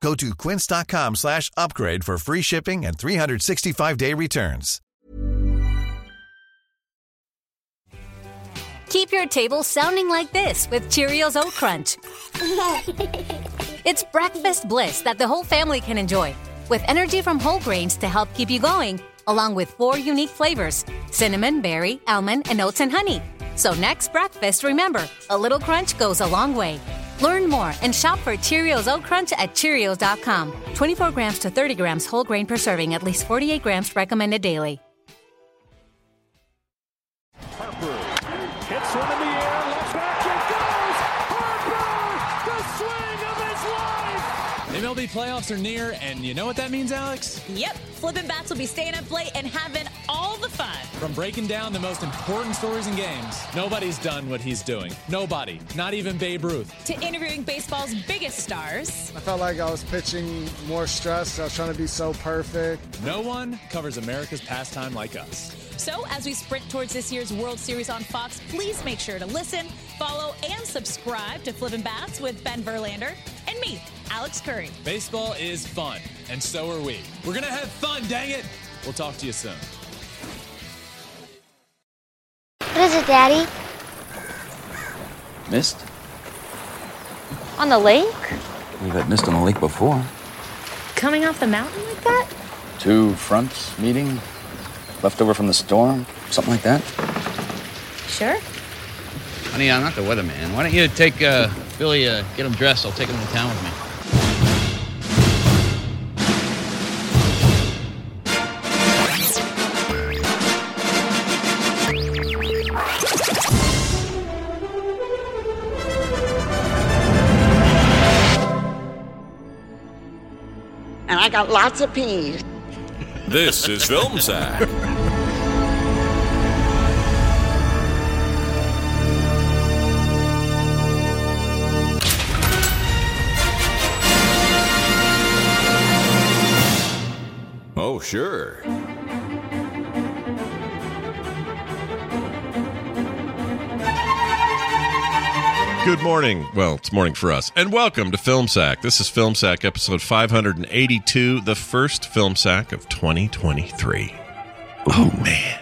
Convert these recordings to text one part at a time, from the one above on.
Go to quince.com slash upgrade for free shipping and 365-day returns. Keep your table sounding like this with Cheerios Oat Crunch. it's breakfast bliss that the whole family can enjoy, with energy from whole grains to help keep you going, along with four unique flavors cinnamon, berry, almond, and oats and honey. So, next breakfast, remember a little crunch goes a long way. Learn more and shop for Cheerios Oat Crunch at Cheerios.com. 24 grams to 30 grams whole grain per serving, at least 48 grams recommended daily. Playoffs are near, and you know what that means, Alex? Yep, Flippin' Bats will be staying up late and having all the fun. From breaking down the most important stories and games, nobody's done what he's doing. Nobody, not even Babe Ruth. To interviewing baseball's biggest stars. I felt like I was pitching more stress. I was trying to be so perfect. No one covers America's pastime like us. So, as we sprint towards this year's World Series on Fox, please make sure to listen, follow, and subscribe to Flippin' Bats with Ben Verlander and me, Alex Curry. Baseball is fun, and so are we. We're going to have fun, dang it! We'll talk to you soon. What is it, Daddy? Mist? On the lake? We've had mist on the lake before. Coming off the mountain like that? Two fronts meeting, left over from the storm, something like that. Sure. Honey, I'm not the weatherman. Why don't you take uh, Billy, uh, get him dressed? I'll take him to town with me. And I got lots of peas. This is Film Sack. sure. Good morning. Well, it's morning for us. And welcome to Film Sack. This is Film Sack episode 582, the first Film Sack of 2023. Oh, man.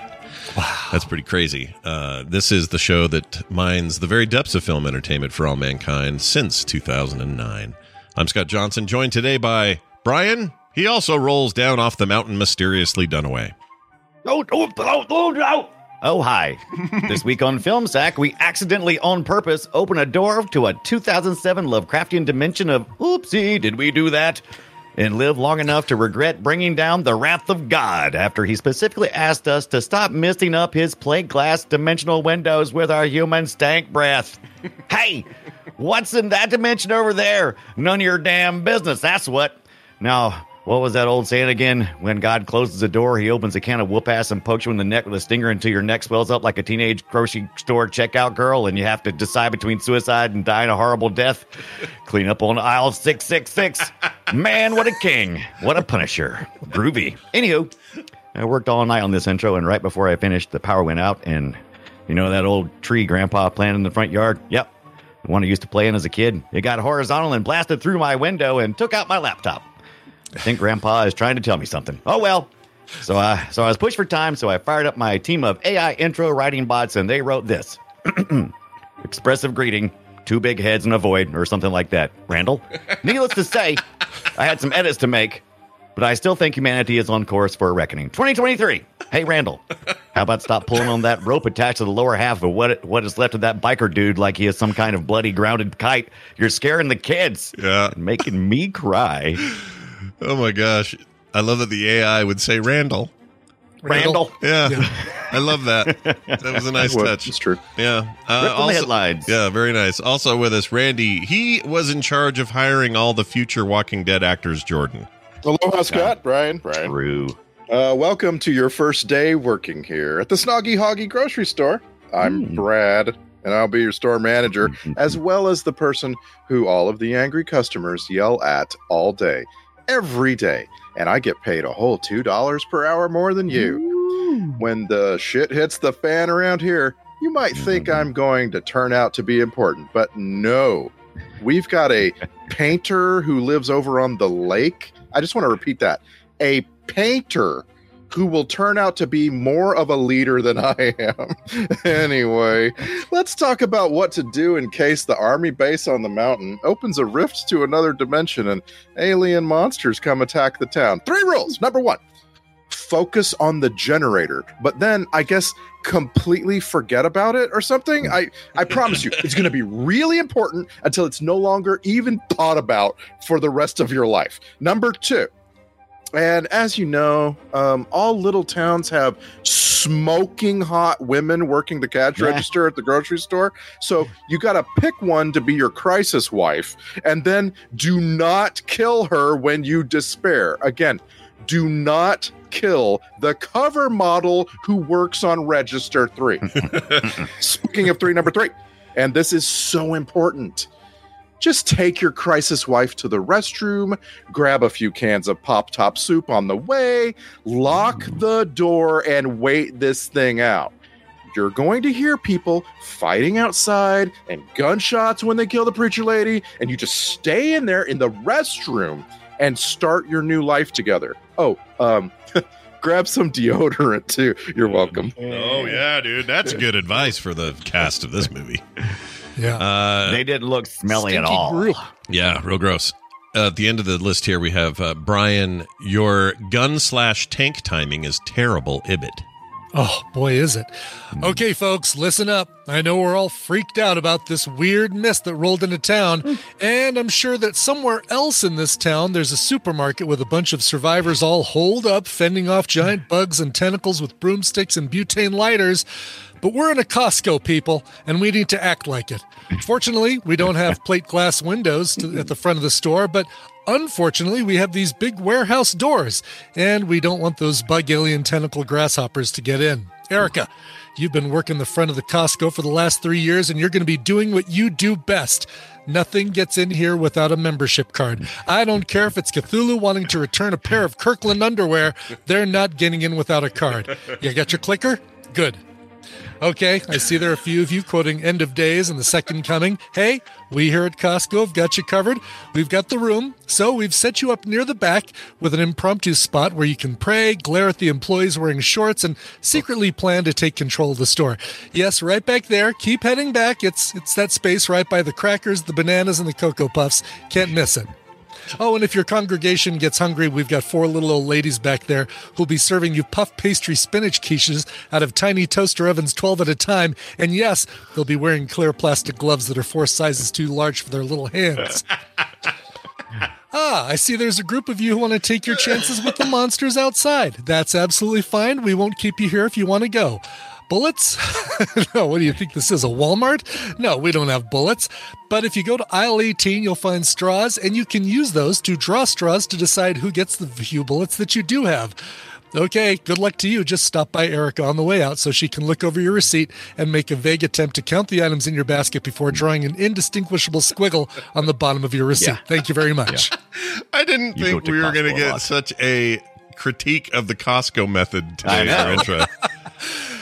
Wow. That's pretty crazy. Uh, this is the show that mines the very depths of film entertainment for all mankind since 2009. I'm Scott Johnson, joined today by Brian. He also rolls down off the mountain mysteriously Dunaway. Oh, oh, oh, oh, oh. Oh, hi. this week on Film Sack, we accidentally, on purpose, open a door to a 2007 Lovecraftian dimension of oopsie, did we do that? And live long enough to regret bringing down the wrath of God after he specifically asked us to stop misting up his plate glass dimensional windows with our human stank breath. hey, what's in that dimension over there? None of your damn business, that's what. Now, what was that old saying again? When God closes a door, he opens a can of whoop ass and pokes you in the neck with a stinger until your neck swells up like a teenage grocery store checkout girl, and you have to decide between suicide and dying a horrible death. Clean up on aisle 666. Man, what a king. What a punisher. Groovy. Anywho, I worked all night on this intro, and right before I finished, the power went out, and you know that old tree grandpa planted in the front yard? Yep. The one I used to play in as a kid. It got horizontal and blasted through my window and took out my laptop. I think Grandpa is trying to tell me something. Oh well. So I so I was pushed for time, so I fired up my team of AI intro writing bots, and they wrote this: expressive greeting, two big heads and a void, or something like that. Randall. Needless to say, I had some edits to make, but I still think humanity is on course for a reckoning. 2023. Hey, Randall, how about stop pulling on that rope attached to the lower half of what what is left of that biker dude like he is some kind of bloody grounded kite? You're scaring the kids. Yeah. And making me cry. Oh my gosh. I love that the AI would say Randall. Randall. Yeah. I love that. That was a nice Well, touch. It's true. Yeah. Uh, Rip from the headlines. Yeah, very nice. Also with us, Randy. He was in charge of hiring all the future Walking Dead actors, Jordan. Aloha, Scott. Brian. Brian. True. Uh, welcome to your first day working here at the Snoggy Hoggy grocery store. I'm Hmm. Brad, and I'll be your store manager, as well as the person who all of the angry customers yell at all day, every day. And I get paid a whole $2 per hour more than you. When the shit hits the fan around here, you might think mm-hmm. I'm going to turn out to be important, but no. We've got a painter who lives over on the lake. I just want to repeat that. A painter who will turn out to be more of a leader than I am. anyway, let's talk about what to do in case the army base on the mountain opens a rift to another dimension and alien monsters come attack the town. Three rules. Number one, focus on the generator, but then I guess completely forget about it or something. I I promise you, it's going to be really important until it's no longer even thought about for the rest of your life. Number two. And as you know, um, all little towns have smoking hot women working the cash Yeah. register at the grocery store. So you got to pick one to be your crisis wife, and then do not kill her when you despair. Again, do not kill the cover model who works on register three. Speaking of three, number three, and this is so important. Just take your crisis wife to the restroom, grab a few cans of pop top soup on the way, lock the door, and wait this thing out. You're going to hear people fighting outside and gunshots when they kill the preacher lady, and you just stay in there in the restroom and start your new life together. Oh, um, grab some deodorant too. You're welcome. Oh yeah, dude. That's good advice for the cast of this movie. Yeah. Uh, They didn't look smelly at all. grill. yeah, real gross. Uh, at the end of the list here, we have uh, Brian. Your gun slash tank timing is terrible. Ibbott. Oh, boy, is it. Okay, folks, listen up. I know we're all freaked out about this weird mist that rolled into town, and I'm sure that somewhere else in this town there's a supermarket with a bunch of survivors all holed up, fending off giant bugs and tentacles with broomsticks and butane lighters. But we're in a Costco, people, and we need to act like it. Fortunately, we don't have plate glass windows to, at the front of the store, but Unfortunately, we have these big warehouse doors, and we don't want those bug alien tentacle grasshoppers to get in. Erica, you've been working the front of the Costco for the last three years, and you're going to be doing what you do best. Nothing gets in here without a membership card. I don't care if it's Cthulhu wanting to return a pair of Kirkland underwear, they're not getting in without a card. You got your clicker? Good. Okay, I see there are a few of you quoting End of Days and The Second Coming. Hey, we here at Costco have got you covered. We've got the room, so we've set you up near the back with an impromptu spot where you can pray, glare at the employees wearing shorts, and secretly plan to take control of the store. Yes, right back there. Keep heading back. It's it's that space right by the crackers, the bananas, and the cocoa puffs. Can't miss it. Oh, and if your congregation gets hungry, we've got four little old ladies back there who'll be serving you puff pastry spinach quiches out of tiny toaster ovens 12 at a time. And yes, they'll be wearing clear plastic gloves that are four sizes too large for their little hands. Ah, I see there's a group of you who want to take your chances with the monsters outside. That's absolutely fine. We won't keep you here if you want to go. Bullets? no, what do you think this is? A Walmart? No, we don't have bullets. But if you go to aisle 18, you'll find straws, and you can use those to draw straws to decide who gets the few bullets that you do have. Okay, good luck to you. Just stop by Erica on the way out so she can look over your receipt and make a vague attempt to count the items in your basket before drawing an indistinguishable squiggle on the bottom of your receipt. Yeah. Thank you very much. I didn't You think go to we were going to get lot. such a critique of the Costco method I today for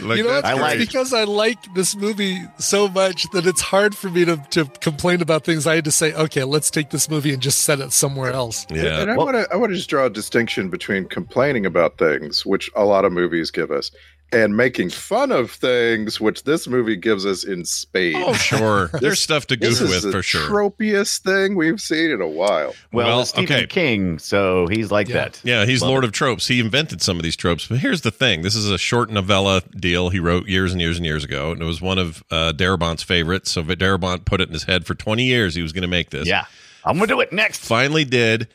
know. Like you know, that's I like- because I like this movie so much that it's hard for me to, to complain about things. I had to say, okay, let's take this movie and just set it somewhere else. Yeah. And I Well- want to I want to just draw a distinction between complaining about things, which a lot of movies give us, and making fun of things, which this movie gives us in spades. Oh, sure. This- There's stuff to this goof is with the for sure. Tropiest thing we've seen in a while. Well, Well, Stephen okay. King, so he's like that. Yeah, he's Love Lord it. of Tropes. He invented some of these tropes. But here's the thing: this is a short novella deal he wrote years and years and years ago, and it was one of uh, Darabont's favorites. So Darabont put it in his head for 20 years he was going to make this. Yeah, I'm gonna do it next. Finally did,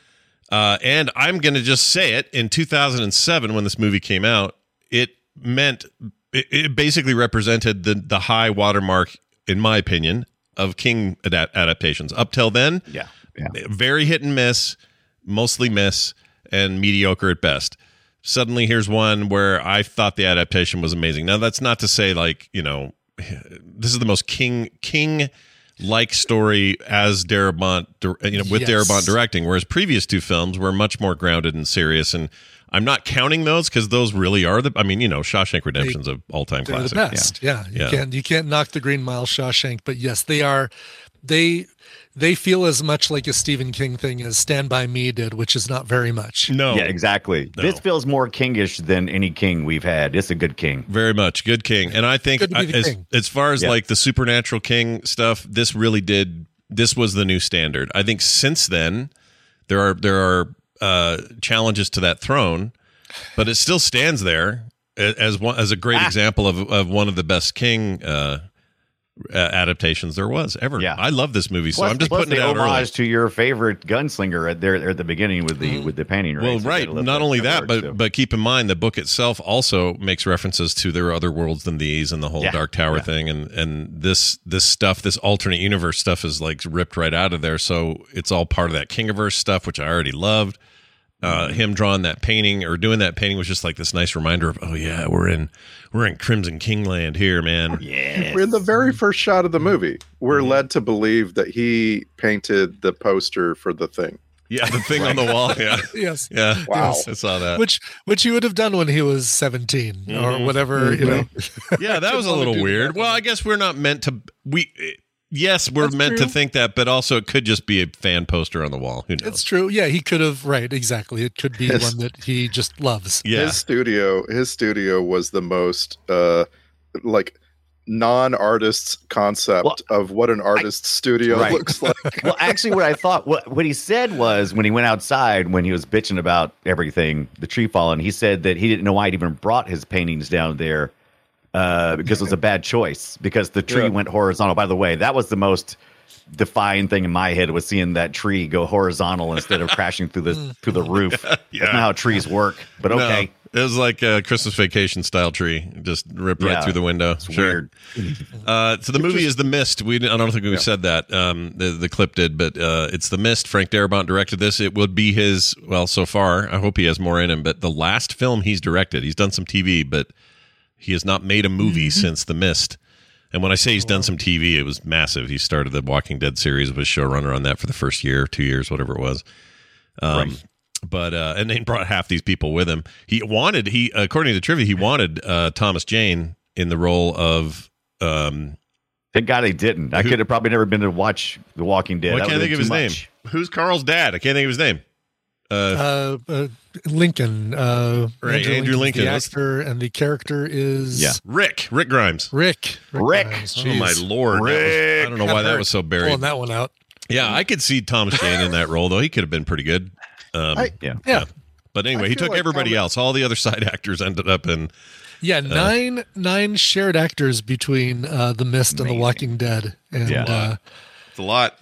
uh, and I'm going to just say it. In 2007, when this movie came out, it meant it, it basically represented the the high watermark, in my opinion, of King adap- adaptations. Up till then, Yeah, yeah. very hit and miss, mostly miss, and mediocre at best. Suddenly, here's one where I thought the adaptation was amazing. Now, that's not to say like you know, this is the most King King like story as Darabont, you know, with Yes. Darabont directing, whereas previous two films were much more grounded and serious. And I'm not counting those because those really are the. I mean, you know, Shawshank Redemption's a all time They're classic. the best. Yeah, you Yeah. can't you can't knock the Green Mile, Shawshank, but yes, they are. They they feel as much like a Stephen King thing as Stand by Me did, which is not very much. No, Yeah, exactly. No. This feels more kingish than any king we've had. It's a good king. Very much good king, and I think Good to be the as king. as far as Yeah. like the supernatural king stuff, this really did. This was the new standard. I think since then there are there are uh, challenges to that throne, but it still stands there as one as a great Ah. example of of one of the best king uh, adaptations there was ever. Yeah. I love this movie, so Plus, I'm just putting it out early. homage to your favorite gunslinger at there at the beginning with the with the painting. Well, race. Right. Not only that, but but keep in mind the book itself also makes references to there are other worlds than these and the whole Yeah. Dark Tower Yeah. thing and and this this stuff, this alternate universe stuff is like ripped right out of there. So it's all part of that Kingiverse stuff, which I already loved. Uh, Mm-hmm. him drawing that painting or doing that painting was just like this nice reminder of oh yeah we're in we're in Crimson kingland here man yeah, We're in the very first shot of the movie. We're Mm-hmm. led to believe that he painted the poster for the thing. yeah the thing on the wall yeah Yes. yeah Wow. I saw that Which which he would have done when he was 17 or Mhm. whatever, you know. yeah, that was a little weird. Well, I guess we're not meant to. We yes, we're That's meant to think that, but also it could just be a fan poster on the wall. Who knows? It's true. Yeah, he could have right, exactly. It could be Yes. one that he just loves. yeah, His studio, his studio was the most uh like non-artist's concept of what an artist's studio Right. looks like. well, actually, what I thought, what what he said was when he went outside, when he was bitching about everything, the tree falling, he said that he didn't know why he even brought his paintings down there uh, because it was a bad choice because the tree Yeah. went horizontal. By the way, that was the most defying thing in my head was seeing that tree go horizontal instead of crashing through the through the roof. That's Yeah. not how trees work. But No, okay, it was like a Christmas vacation style tree, just ripped right Yeah. through the window. it's Sure. weird. Uh, so the movie is The Mist. We I don't think we said that. Um, the the clip did, but uh, it's The Mist. Frank Darabont directed this. It would be his well so far. I hope he has more in him. But the last film he's directed, he's done some TV, but he has not made a movie since The Mist. And when I say he's done some TV, it was massive. He started the Walking Dead series, was showrunner on that for the first year, two years, whatever it was. Um, Right. But uh, and then brought half these people with him. He wanted he according to the trivia, he wanted uh, Thomas Jane in the role of um, Thank God he didn't. I Who- could have probably never been to watch The Walking Dead. well, I can't think of his too name. Who's Carl's dad? I can't think of his name. Uh, Uh, uh Lincoln, uh Right, Andrew Lincoln's Lincoln. the actor and the character is Yeah. Rick. Rick Grimes. Rick. Rick. Grimes, Oh my jeez. lord! That was- I don't know why that was so buried. Pulling that one out. Yeah, I could see Thomas Jane in that role though. He could have been pretty good. Um, I- Yeah. Yeah. but anyway, I he took like everybody Thomas- else. All the other side actors ended up in. Yeah, Uh, nine nine shared actors between uh, The Mist and The Walking Dead, and Yeah. uh, It's a lot.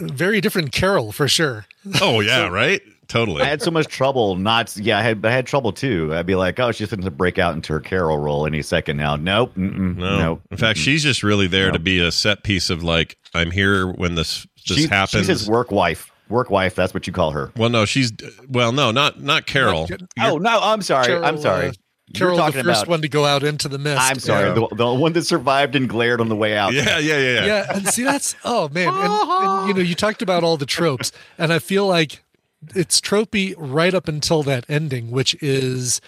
Very different Carol for sure. Oh yeah, right. Totally. I had so much trouble not. Yeah, I had I had trouble too. I'd be like, oh, she's going to break out into her Carol role any second now. Nope. No. Nope. In fact, she's just really there to be a set piece of like, I'm here when this this She- happens. She's his work wife. Work wife. That's what you call her. well, no, she's well, no, not not Carol. Oh no, I'm sorry. Carol, I'm sorry. Uh, You're Carol, the first about. one to go out into the mist. I'm sorry. Yeah. The, the one that survived and glared on the way out. Yeah, yeah, yeah, yeah. yeah, and see that's oh man, and, and you know you talked about all the tropes, and I feel like it's tropey right up until that ending, which is.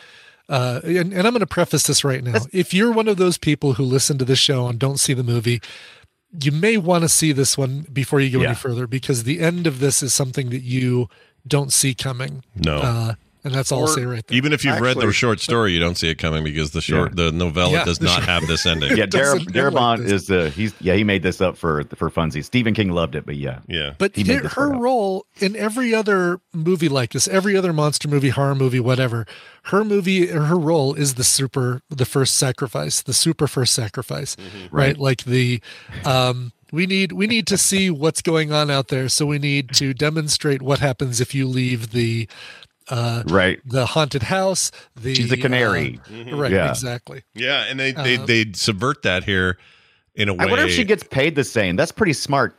Uh, and, and I'm going to preface this right now. If you're one of those people who listen to the show and don't see the movie, you may want to see this one before you go Yeah. any further because the end of this is something that you don't see coming. No. Uh, and that's all I'll say right there. Even if you've Actually- read the short story, you don't see it coming because the short the novella Yeah, does the not short- have this ending. Yeah, Dar- doesn't like Darabont is the he's yeah he made this up for for funsies. Stephen King loved it, but yeah, Yeah. But He made her, her role in every other movie like this, every other monster movie, horror movie, whatever, her movie, her role is the super, the first sacrifice, the super first sacrifice, Mm-hmm. right? Like the, um, we need we need to see what's going on out there, so we need to demonstrate what happens if you leave the, uh, right. the haunted house. The She's a canary. uh, right? Yeah. Exactly. Yeah, and they they, Uh, they subvert that here in a way. I wonder if she gets paid the same. That's pretty smart.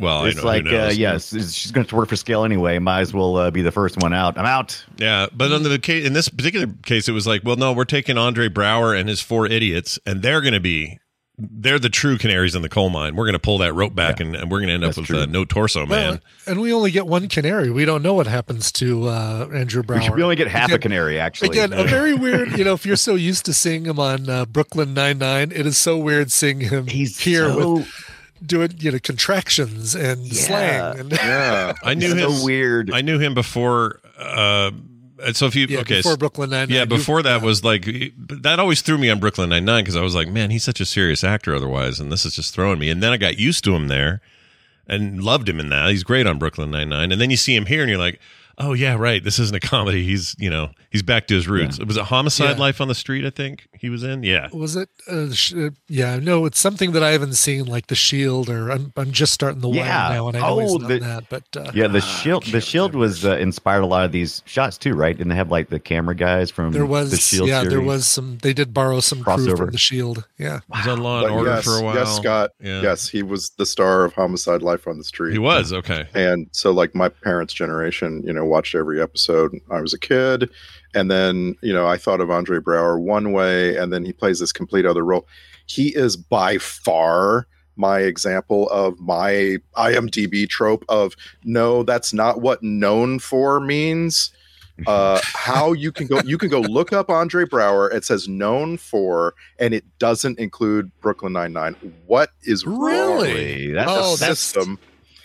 well, I it's know, like, who uh, yes, she's going to work for scale anyway. Might as well uh, be the first one out. I'm out. Yeah, but under the case in this particular case, it was like, well, no, we're taking Andre Braugher and his four idiots, and they're going to be. They're the true canaries in the coal mine. We're going to pull that rope back, and, and we're going to end up with uh, no torso man. Well, and we only get one canary. We don't know what happens to uh, Andrew We, Braugher. we only get half a canary, actually. Again, a very weird. You know, if you're so used to seeing him on uh, Brooklyn Nine Nine, it is so weird seeing him He's here so- with doing you know contractions and slang. And Yeah. I knew so him weird. I knew him before. Uh, and Uh, so if you yeah, okay, before Brooklyn Nine Nine. yeah, before that was like that always threw me on Brooklyn Nine Nine because I was like, man, he's such a serious actor otherwise, and this is just throwing me. And then I got used to him there, and loved him in that. He's great on Brooklyn Nine Nine. And then you see him here, and you're like, oh yeah, right. This isn't a comedy. He's you know he's back to his roots. it Was it Homicide Yeah. Life on the Street? I think he was in. Yeah. was it? Uh, sh- uh, yeah, no, it's something that I haven't seen, like The Shield, or I'm I'm just starting the Yeah. wire now, and I know he's Oh, done the- that. But uh, yeah, the shield. The shield was uh, inspired a lot of these shots too, right? Didn't they have like the camera guys from there was, the shield? yeah, there was some. They did borrow some crew from The Shield. Yeah, He was on Law and But Order yes, for a while. yes, Scott. Yeah. Yes, he was the star of Homicide: Life on the Street. He was okay. And so, like my parents' generation, you know, watched every episode. I was a kid, and then you know, I thought of Andre Braugher one way, and then he plays this complete other role. He is by far my example of my IMDb trope of no, that's not what known for means. Uh, how you can go, you can go look up Andre Braugher. It says known for, and it doesn't include Brooklyn Nine Nine. What is Really? That's Oh, with the that's- system.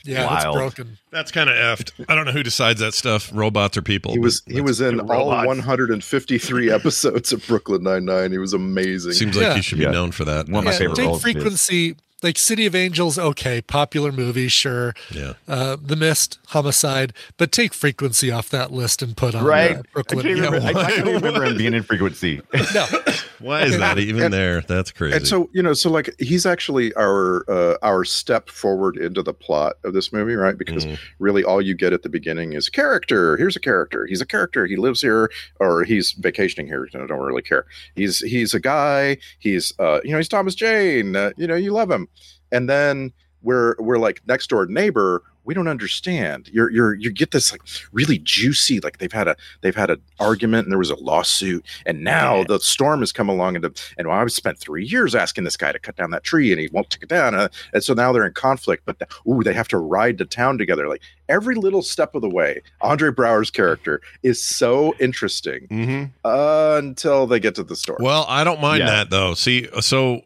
Yeah, that's broken. That's kind of effed. I don't know who decides that stuff, robots or people. He was he was in all robots. 153 episodes of Brooklyn Nine Nine. He was amazing. Seems like Yeah. he should be Yeah. known for that. One of my favorite take roles. is- frequency like City of Angels, okay, popular movie, sure. Yeah. Uh, the Mist, Homicide, but take frequency off that list and put on Right. uh, I can't Yeah, remember, I, I can't remember him being in frequency. no, Why is that even And- there? That's crazy. and so you know, so like he's actually our uh, our step forward into the plot of this movie, right? Because Mhm. really, all you get at the beginning is character. Here's a character. He's a character. He lives here, or he's vacationing here. I don't really care. He's he's a guy. He's uh, you know, he's Thomas Jane. Uh, you know, you love him, and then we're we're like next door neighbor. We don't understand. You're you're you get this like really juicy like they've had a they've had an argument and there was a lawsuit and now the storm has come along and and well, I've spent three years asking this guy to cut down that tree and he won't take it down uh, and so now they're in conflict but ooh they have to ride to town together like every little step of the way Andre Braugher's character is so interesting Mhm. uh, until they get to the store Well, I don't mind Yeah. that though. See, so s-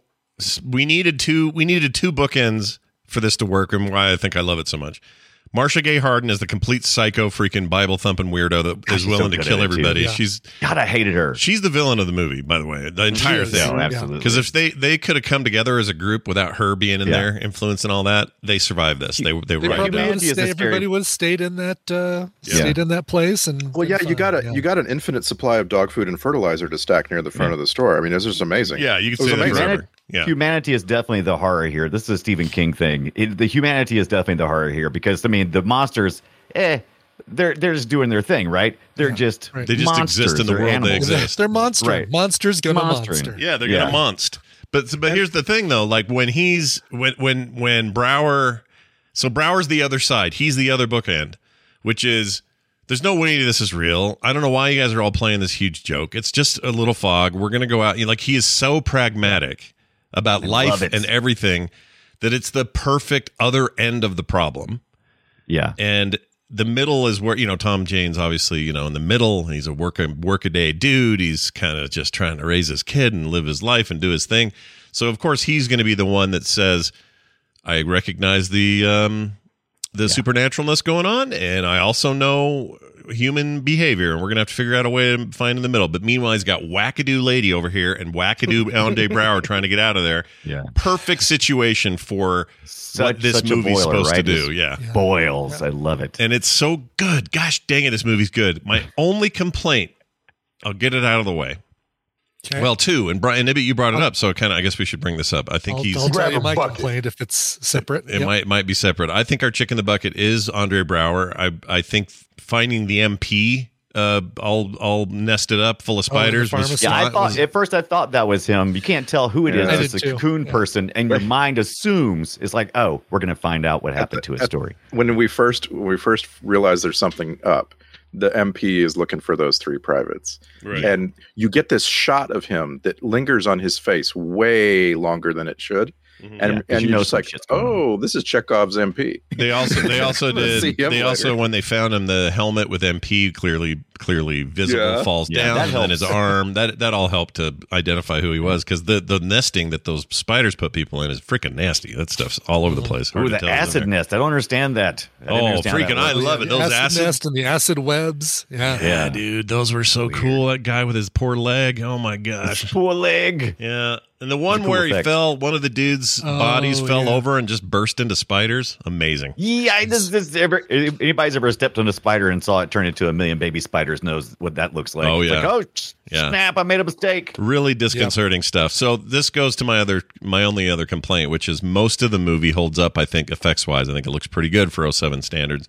we needed two. We needed two bookends for this to work, and why I think I love it so much. Marcia Gay Harden is the complete psycho, freaking Bible thumping weirdo that God, is willing so to kill at it, too. everybody. Yeah. She's God, I hated her. she's the villain of the movie, by the way. The entire is. thing. No, Yeah. absolutely. Because if they they could have come together as a group without her being in Yeah. there, influencing all that, they survived this. They they were right. probably would Humanity have is a stayed, scary- everybody would have stayed in that uh, Yeah. stayed in that place and well yeah been you got a yeah. you got an infinite supply of dog food and fertilizer to stack near the front of the store I mean this is amazing Yeah, you It can was say that amazing. Forever. Yeah. Humanity is definitely the horror here. This is a Stephen King thing. It, the humanity is definitely the horror here because I mean the monsters, eh, they're they're just doing their thing, right? They're just right. They just monsters. exist in the They're world they exist. They're monster. Right. Monsters gonna Monstering. monster. Yeah, they're Yeah. gonna monst. But but here's the thing though, like when he's when when when Braugher so Braugher's the other side. He's the other bookend, which is there's no way this is real. I don't know why you guys are all playing this huge joke. It's just a little fog. We're gonna go out. You know, Like he is so pragmatic about I life and everything that it's the perfect other end of the problem. Yeah, and the middle is where you know Tom Jane's obviously you know in the middle. He's a work a work a day dude. He's kind of just trying to raise his kid and live his life and do his thing. So of course he's going to be the one that says, "I recognize the um, the supernaturalness going on, and I also know human behavior, and we're gonna have to figure out a way to find in the middle. But meanwhile, he's got wackadoo lady over here and wackadoo Andre Braugher trying to get out of there. Yeah. perfect situation for what this such a movie's boiler, supposed to do. Just Yeah. Boils. I love it. and it's so good. Gosh dang it, this movie's good. My only complaint, I'll get it out of the way. Okay. Well, two, and Brian Ibbott, you brought it up, so kind of. I guess we should bring this up. I think I'll, he's I'll tell you my complaint if it's separate. it Yep. might might be separate. I think our chick in the bucket is Andre Braugher. I I think finding the MP uh all all nested up full of spiders was. Yeah, I thought was- at first I thought that was him. You can't tell who it is. Yeah. I It's a did too. cocoon person, and your mind assumes it's like, oh, we're going to find out what happened to his at- story. when we first when we first realize there's something up the mp is looking for those three privates Right. and you get this shot of him that lingers on his face way longer than it should Mhm. and, Yeah, 'cause and you you know know it's like shit's going oh this is chekhov's mp They also they also did him they also when they found him the helmet with MP clearly clearly visible Yeah. falls Yeah, down that and then his arm that that all helped to identify who he was because the the nesting that those spiders put people in is freaking nasty. That stuff's all over the place. Hard Ooh, to the tell who's in acid nest. I don't understand that. I didn't Oh, understand that freaking! I love it. Those acid, acid nest and the acid webs. Yeah. Yeah, Yeah. dude, those were so cool. That guy with his poor leg. Oh my gosh. Poor leg. Yeah, and the one cool where he fell, one of the dudes' Oh, bodies fell yeah. over and just burst into spiders. Amazing. Yeah, this, this ever, anybody's ever stepped on a spider and saw it turn into a million baby spiders knows what that looks like. Oh, It's yeah. like, oh Yeah. snap! I made a mistake. Really disconcerting stuff. So this goes to my other, my only other complaint, which is most of the movie holds up. I think effects wise, I think it looks pretty good for 07 standards,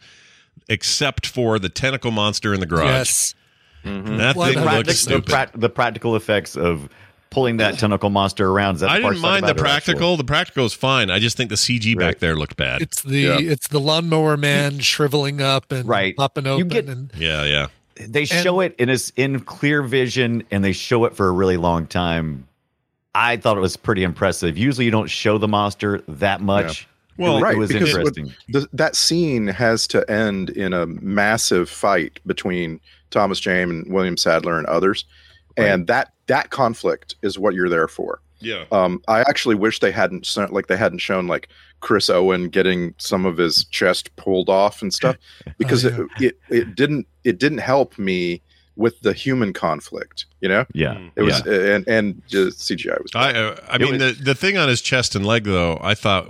except for the tentacle monster in the garage. Yes. Mm-hmm. That Well, thing the looks Practic- the, stupid. the practical effects of pulling that tentacle monster around. Is that I didn't mind the about or actual? practical. The practical is fine. I just think the CG back there looked bad. It's the Yeah. it's the lawnmower man shriveling up and Right. popping You open get- and yeah, yeah. They show it in its in clear vision, and they show it for a really long time. I thought it was pretty impressive. Usually, you don't show the monster that much. Well, it, right it was because what- interesting. the, that scene has to end in a massive fight between thomas jane and william sadler and others and that that conflict is what you're there for Yeah. um i actually wish they hadn't shown, like they hadn't shown like chris owen getting some of his chest pulled off and stuff because Oh, it, it it didn't it didn't help me with the human conflict you know Yeah, it was yeah. and and the cgi was I uh, I It mean was- the the thing on his chest and leg though I thought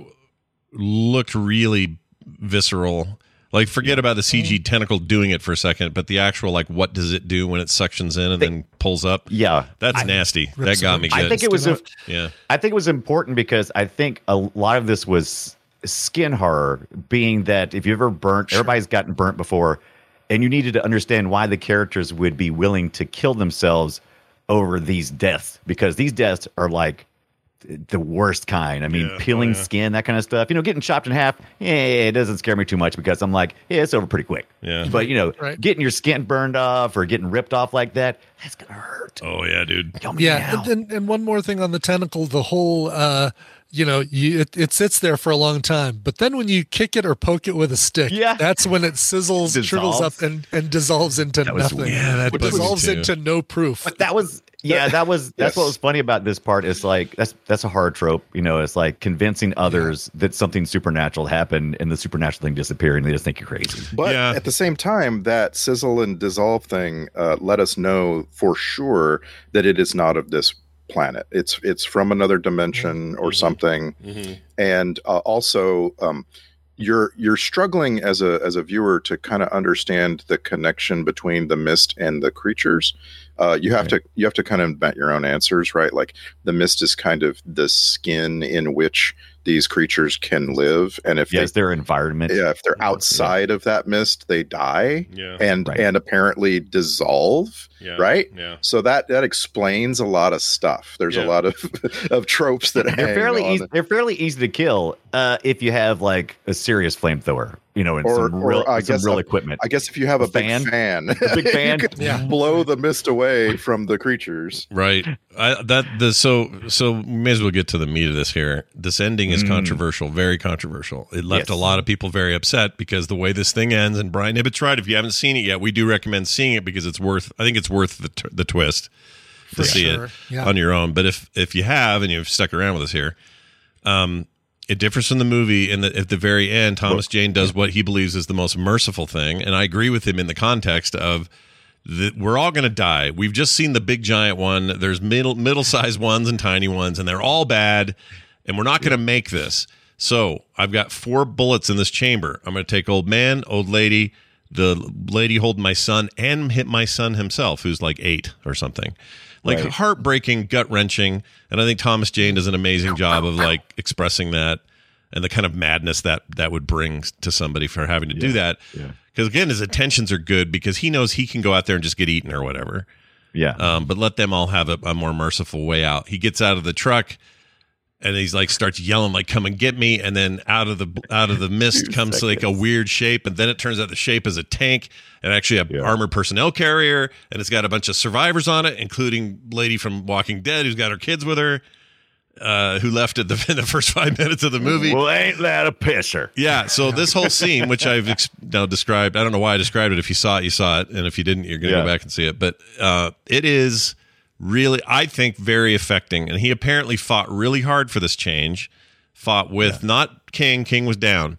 looked really visceral. Like forget about the CG mm-hmm. tentacle doing it for a second, but the actual like what does it do when it suctions in and then pulls up? Yeah, That's I- nasty. That got me good. I think it was. A, yeah. I think it was important because I think a lot of this was skin horror, being that if you ever burnt, everybody's gotten burnt before, and you needed to understand why the characters would be willing to kill themselves over these deaths because these deaths are like the worst kind. I mean, Yeah, peeling oh, yeah. skin, that kind of stuff. You know, getting chopped in half, yeah, it doesn't scare me too much because I'm like, yeah, it's over pretty quick. Yeah. But you know, Right. getting your skin burned off or getting ripped off like that, that's gonna hurt. Oh yeah, dude. Yeah and, and, and one more thing on the tentacle the whole uh you know you it, it sits there for a long time but then when you kick it or poke it with a stick Yeah. that's when it sizzles shrivels up and and dissolves into was nothing weird. Yeah, that It bugs me dissolves into no proof But that was yeah, that was that's what was funny about this part is like that's that's a hard trope, you know, it's like convincing others that something supernatural happened and the supernatural thing disappeared and they just think you're crazy. But Yeah. at the same time, that sizzle and dissolve thing uh, let us know for sure that it is not of this planet. It's it's from another dimension or something. And uh, also, um, you're you're struggling as a as a viewer to kind of understand the connection between the mist and the creatures. Uh, you have to you have to kind of invent your own answers, right? Like the mist is kind of the skin in which these creatures can live, and if Yes, they their environment. yeah, if they're outside of that mist, they die Yeah. and Right. and apparently dissolve. Yeah. Right. Yeah. So that that explains a lot of stuff. There's Yeah. a lot of of tropes that They're hang fairly on easy they're fairly easy to kill uh, if you have like a serious flamethrower, you know, and Or- some real or I some guess real a- equipment. I guess if you have a, A big fan? fan, A big fan? you could Yeah. blow the mist away from the creatures. Right. I, that the so so we may as well get to the meat of this here. This ending is Mm. controversial, very controversial. It left Yes. a lot of people very upset because the way this thing ends. And Brian Ibbott's right. If you haven't seen it yet, we do recommend seeing it because it's worth. I think it's worth the t- the twist to For see sure. it Yeah. on your own. But if if you have and you've stuck around with us here, um, it differs from the movie in that at the very end, Thomas Jane does what he believes is the most merciful thing, and I agree with him in the context of that we're all going to die. We've just seen the big giant one. There's middle middle sized ones and tiny ones, and they're all bad, and we're not going to make this. So I've got four bullets in this chamber. I'm going to take old man, old lady, the lady holding my son, and hit my son himself, who's like eight or something. Like Right. heartbreaking, gut wrenching, and I think Thomas Jane does an amazing job of like expressing that and the kind of madness that that would bring to somebody for having to do that. Because again, his intentions are good because he knows he can go out there and just get eaten or whatever. Yeah. Um, but let them all have a, a more merciful way out. He gets out of the truck and he's like starts yelling like come and get me and then out of the out of the mist comes like a weird shape and then it turns out the shape is a tank and actually a armored personnel carrier and it's got a bunch of survivors on it including lady from walking dead who's got her kids with her uh, who left at the, in the first five minutes of the movie Well, ain't that a pisser? yeah. So this whole scene, which I've ex- now described, I don't know why I described it. If you saw it, you saw it, and if you didn't, you're going to Yeah. go back and see it. But uh, it is really, I think, very affecting. And he apparently fought really hard for this change. Fought with not King. King was down,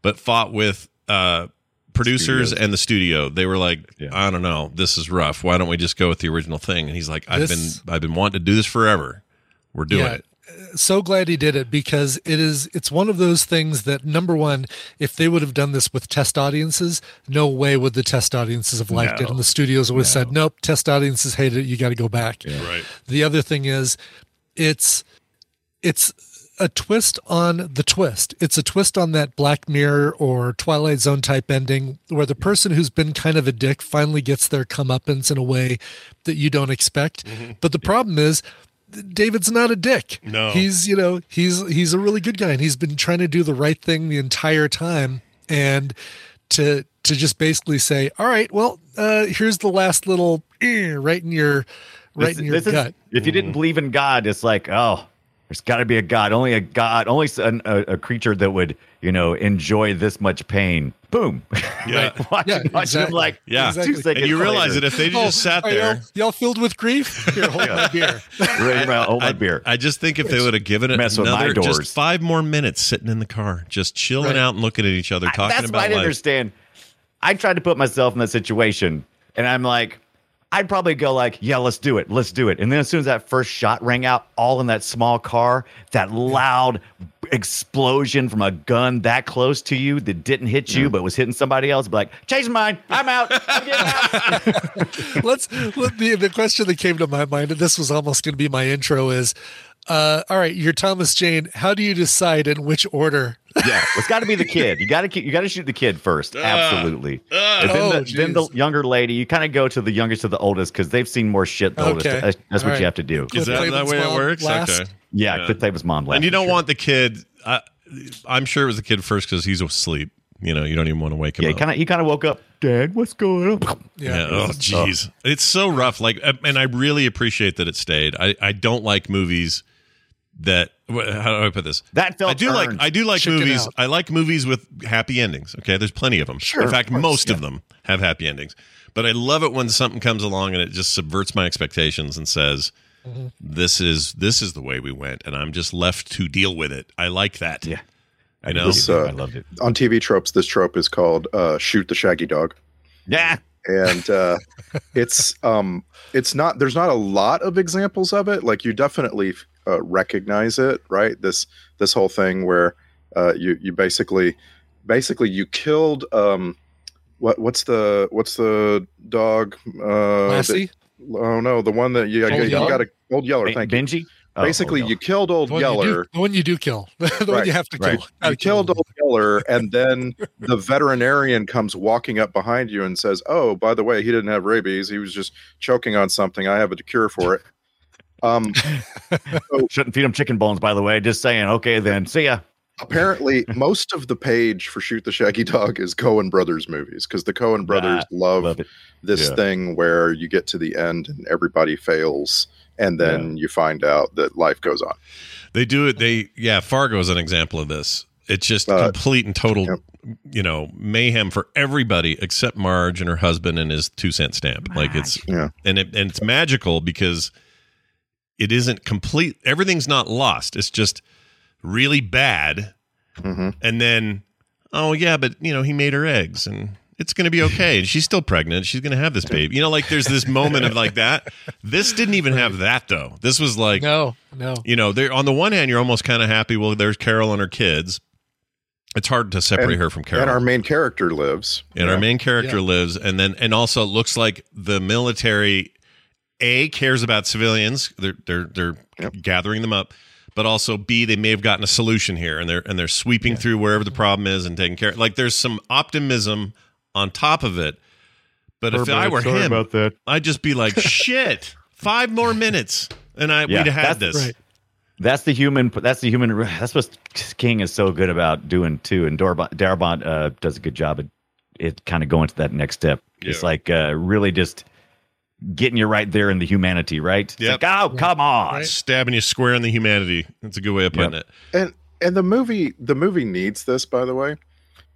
but fought with uh, producers Studios. and the studio. They were like, I don't know, this is rough. Why don't we just go with the original thing? And he's like, I've This- been, I've been wanting to do this forever. We're doing Yeah. it. So glad he did it because it is it's one of those things that number one if they would have done this with test audiences no way would the test audiences have liked it. And the studios would have said nope test audiences hate it. You got to go back. Right. the other thing is it's it's a twist on the twist. It's a twist on that black mirror or twilight zone type ending where the person who's been kind of a dick finally gets their comeuppance in a way that you don't expect. Mm-hmm. But the problem is David's not a dick. No. He's, you know, he's he's a really good guy and he's been trying to do the right thing the entire time and to to just basically say, "All right, well, uh here's the last little eh, right in your right This- in your this is- gut." if you didn't believe in God, it's like, oh, there's got to be a God. Only a God. Only an- a, a creature that would, you know, enjoy this much pain. Boom. Yeah. watching, Yeah, watching him exactly. like Yeah. two seconds And you realize later. that if they Oh, just sat there. Y'all, y'all filled with grief? Here, hold my beer. Right around, hold my I, beer. I just think if they would have given it Mess another just five more minutes sitting in the car, just chilling Right. out and looking at each other, I- talking that's what I didn't life. understand. I tried to put myself in that situation, and I'm like, I'd probably go like, "Yeah, let's do it, let's do it." And then as soon as that first shot rang out, all in that small car, that loud explosion from a gun that close to you that didn't hit you but was hitting somebody else, be like, "Change mine, I'm out." I'm out." Let's let the the question that came to my mind, and this was almost going to be my intro, is uh, all right, you're Thomas Jane. How do you decide in which order? yeah, it's got to be the kid. You got to. You got to shoot the kid first. Absolutely. and then, Oh, the, then the younger lady. You kind of go to the youngest to the oldest because they've seen more shit. The oldest. Okay. That's, that's what All right. you have to do. Is that Cliff that way it Clavins' works? last? Okay. Yeah, Yeah. Cliff Davis' mom left. And you don't sure. want the kid. I, I'm sure it was the kid first because he's asleep. You know, you don't even want to wake him Yeah, he up. kind of he kind of woke up. Dad, what's going on? Yeah. Oh, jeez. It's so rough. Like, uh, and I really appreciate that it stayed. I, I don't like movies that. How do I put this? That felt I do like. I do like Chicken movies. I like movies with happy endings. Okay, there's plenty of them. Sure, In of fact, course, most of them have happy endings. But I love it when something comes along and it just subverts my expectations and says, Mm-hmm. "This is this is the way we went," and I'm just left to deal with it. I like that. Yeah. I know. This, uh, I loved it. on TV tropes, this trope is called uh, "shoot the shaggy dog," Yeah. and uh, it's um, it's not. There's not a lot of examples of it. Like you definitely uh, recognize it, right? This this whole thing where uh, you you basically basically you killed um, what what's the what's the dog? Uh, Lassie? that- oh no, the one that you, Old you, you got a old Yeller. Ben- Thank you. Benji. Oh, Basically, you killed old The you do, Yeller. the one you do kill. the one you have to kill. right. Gotta you kill killed old Yeller, and then the veterinarian comes walking up behind you and says, "Oh, by the way, he didn't have rabies. He was just choking on something. I have a cure for it." Um, Shouldn't feed them chicken bones, by the way. Just saying. Okay, then. See ya. apparently, most of the page for "Shoot the Shaggy Dog" is Coen Brothers movies because the Coen brothers love, love this Yeah. thing where you get to the end and everybody fails, and then you find out that life goes on. They do it. They yeah. Fargo is an example of this. It's just Uh, complete and total, yep. you know, mayhem for everybody except Marge and her husband and his two cent stamp. Like it's Yeah. and it and it's magical because it isn't complete. Everything's not lost. It's just really bad, Mm-hmm. and then oh yeah, but you know he made her eggs and. It's going to be okay. And she's still pregnant. She's going to have this baby. You know, like there's this moment of like that. This didn't even have that though. This was like, No, no. you know, there on the one hand, you're almost kind of happy. Well, there's Carol and her kids. It's hard to separate And- her from Carol. And our main character lives. and our main character Yeah. lives and then and also it looks like the military a cares about civilians they're they're they're gathering them up but also b they may have gotten a solution here and they're and they're sweeping through wherever the problem is and taking care like there's some optimism on top of it but if i were him about that. i'd just be like shit five more minutes and i Yeah, we'd have had that's- this right. That's the human. That's the human. That's what King is so good about doing too, and Darabont, Darabont uh, does a good job at it. Kind of going to that next step. It's like uh, really just getting you right there in the humanity. Right? It's Yep. like, oh, come on. stabbing you square in the humanity that's a good way of putting Yep. it and and the movie the movie needs this by the way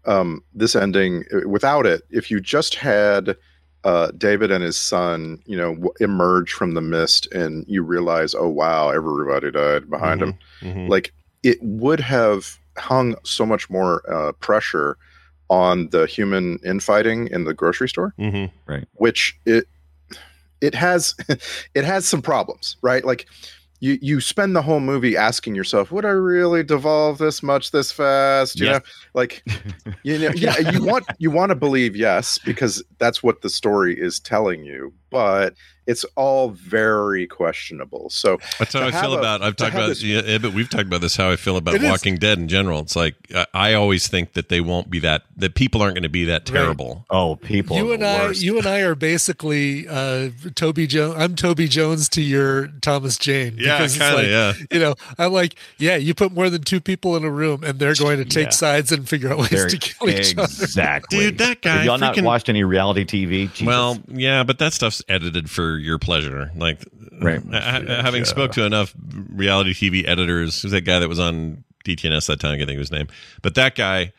um this ending uh, without it if you just had uh david and his son you know w- emerge from the mist and you realize oh wow everybody died behind him Mhm. like it would have hung so much more uh pressure on the human infighting in the grocery store Mhm. Right. which it it has it has some problems right? Like you you spend the whole movie asking yourself would i really devolve this much this fast? You Yes. know like you know yeah you want you want to believe yes because that's what the story is telling you but it's all very questionable so That's how I feel a- about. I've talked about. this- Yeah, yeah, but we've talked about this. How I feel about It is. Walking Dead in general. It's like I, I always think that they won't be that. That people aren't going to be that terrible. Oh, people. you are and the I, worst. you and I are basically uh, Toby Jones. I'm Toby Jones to your Thomas Jane. Yeah, kinda, like, yeah. You know, I'm like, yeah, you put more than two people in a room, and they're going to take Yeah. sides and figure out ways They're- to kill each other. exactly, Dude, that guy Have y'all not watched any reality TV? Jesus. Well, yeah, but that stuff's edited for your pleasure. Like, Right. ha- ha- having spoke to enough reality TV editors, who's that guy that was on DTNS that time? I think of his name, but that guy.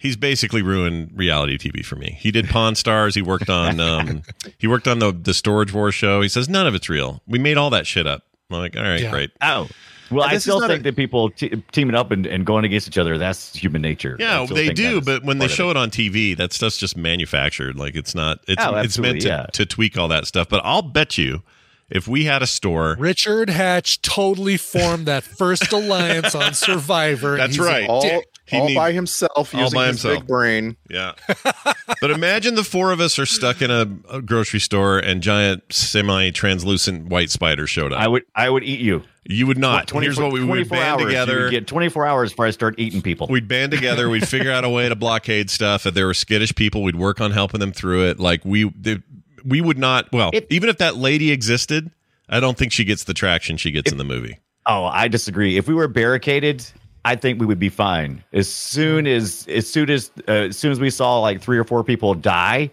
He's basically ruined reality TV for me. He did Pawn Stars. He worked on um, he worked on the the Storage Wars show. He says none of it's real. We made all that shit up. I'm like, all right, Yeah. great. oh. Well, I still think a- that people te- teaming up and, and going against each other, that's human nature. Yeah, they do, but when they show it. it on TV, that stuff's just manufactured. Like it's not. It's Oh, it's meant to, yeah. to tweak all that stuff. But I'll bet you, if we had a store, Richard Hatch totally formed that first alliance on Survivor. That's he's right. all. He all need- by himself all using by his himself. big brain yeah. but imagine the four of us are stuck in a, a grocery store and giant semi-translucent white spider showed up. I would, I would eat you. You would not. Here's what we would 24 band together. would get 24 hours before I start eating people. We'd band together. We'd figure out a way to blockade stuff. If there were skittish people, we'd work on helping them through it. Like we, the, we would not. Well, even if that lady existed, I don't think she gets the traction she gets in the movie. Oh, I disagree. If we were barricaded, I think we would be fine. As soon as as soon as uh, as soon as we saw like three or four people die,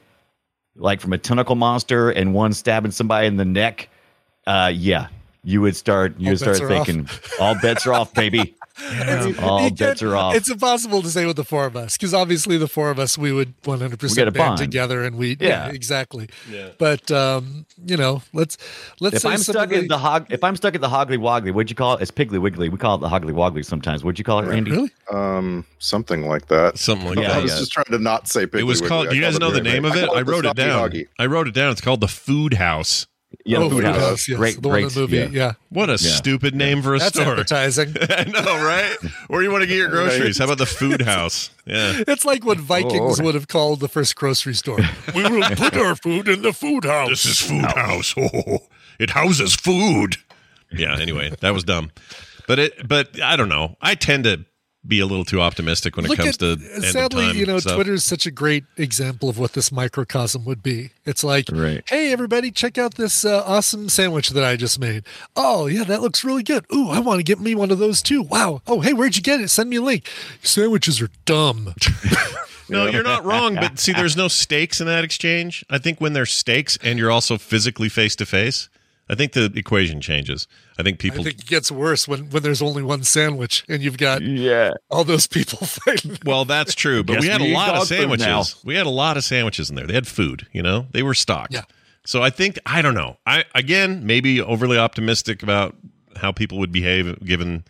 like from a tentacle monster and one stabbing somebody in the neck, uh, yeah, you would start you would start bets are off. thinking all bets are off, baby. all bets are off. It's impossible to say with the four of us because obviously the four of us we would 100 We got percent a band bond. together and we yeah, Yeah. exactly. Yeah. But um, you know, let's let's if say I'm stuck of in the, the hog, if I'm stuck at the Hoggly Woggly, what'd you call it? It's Piggly Wiggly. We call it the Hoggly Woggly sometimes. What'd you call it, Randy? really um something like that Something like Yeah, that. i was yeah. just trying to not say Piggly It was Wiggly. called. I Do you guys know the it name of it? called I wrote it down. Hoggy. I wrote it down. It's called the Food House. Yeah, oh, Food Food House. House, yes, Great, the one in great. the movie. yeah. Yeah, What a Yeah. stupid name for a that's store. advertising. I know, right? Where you want to get your groceries? How about the Food House? Yeah. It's like what oh, Vikings Oh. would have called the first grocery store. we will put our food in the food house. This is Food House. Oh, it houses food. Yeah. Anyway, that was dumb. But it. But I don't know. I tend to be a little too optimistic when it comes at, to end sadly, of time you know, stuff. Twitter's such a great example of what this microcosm would be. It's like, Right. hey, everybody, check out this uh, awesome sandwich that I just made. Oh, yeah, that looks really good. Ooh, I want to get me one of those too. Wow. Oh, hey, where'd you get it? Send me a link. Sandwiches are dumb. No, you're not wrong. But see, there's no stakes in that exchange. I think when there's stakes and you're also physically face to face, I think the equation changes. I think people. I people. think it gets worse when, when there's only one sandwich and you've got Yeah. all those people fighting. Well, that's true, but we had a lot of sandwiches. We had a lot of sandwiches in there. They had food, you know. They were stocked. Yeah. So I think I don't know. I again maybe overly optimistic about how people would behave given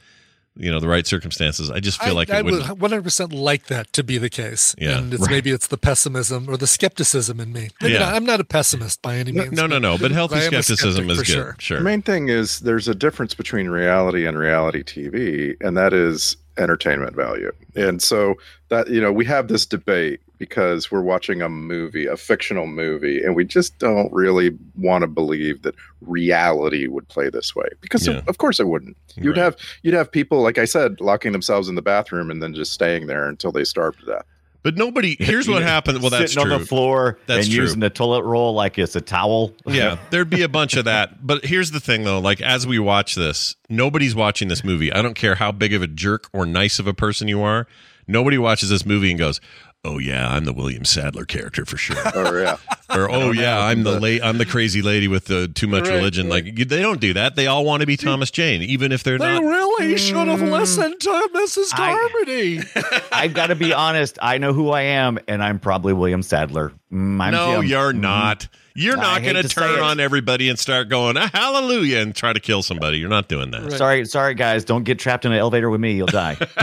you know, the right circumstances, I just feel I, like I it would wouldn't. 100% like that to be the case. Yeah. And it's, Right. maybe it's the pessimism or the skepticism in me. Maybe Yeah. not- I'm not a pessimist by any means. no, no, no, but healthy I skepticism is good. Sure. Sure. The main thing is there's a difference between reality and reality TV, and that is entertainment value. And so that you know we have this debate because we're watching a movie, a fictional movie, and we just don't really want to believe that reality would play this way because Yeah. of, of course it wouldn't. You'd Right. have you'd have people like I said locking themselves in the bathroom and then just staying there until they starve to death. But nobody. Here's what happened. Well, that's Sitting true. on the floor That's and true. using the toilet roll like it's a towel. Yeah, there'd be a bunch of that. But here's the thing, though. Like, as we watch this, nobody's watching this movie. I don't care how big of a jerk or nice of a person you are. Nobody watches this movie and goes, "Oh yeah, I'm the William Sadler character for sure," Or oh, yeah, or "Oh yeah, I'm the late, I'm the crazy lady with the too much Right, religion." Like, they don't do that. They all want to be Thomas Jane, even if they're They not. really hmm. should have listened to Mrs. Carmody. I've got to be honest. I know who I am, and I'm probably William Sadler. I'm no, Jim. you're Mm. not. You're I not going to to turn on everybody and start going "Ah, hallelujah and try to kill somebody. You're not doing that. Sorry, sorry, guys. Don't get trapped in an elevator with me. You'll die.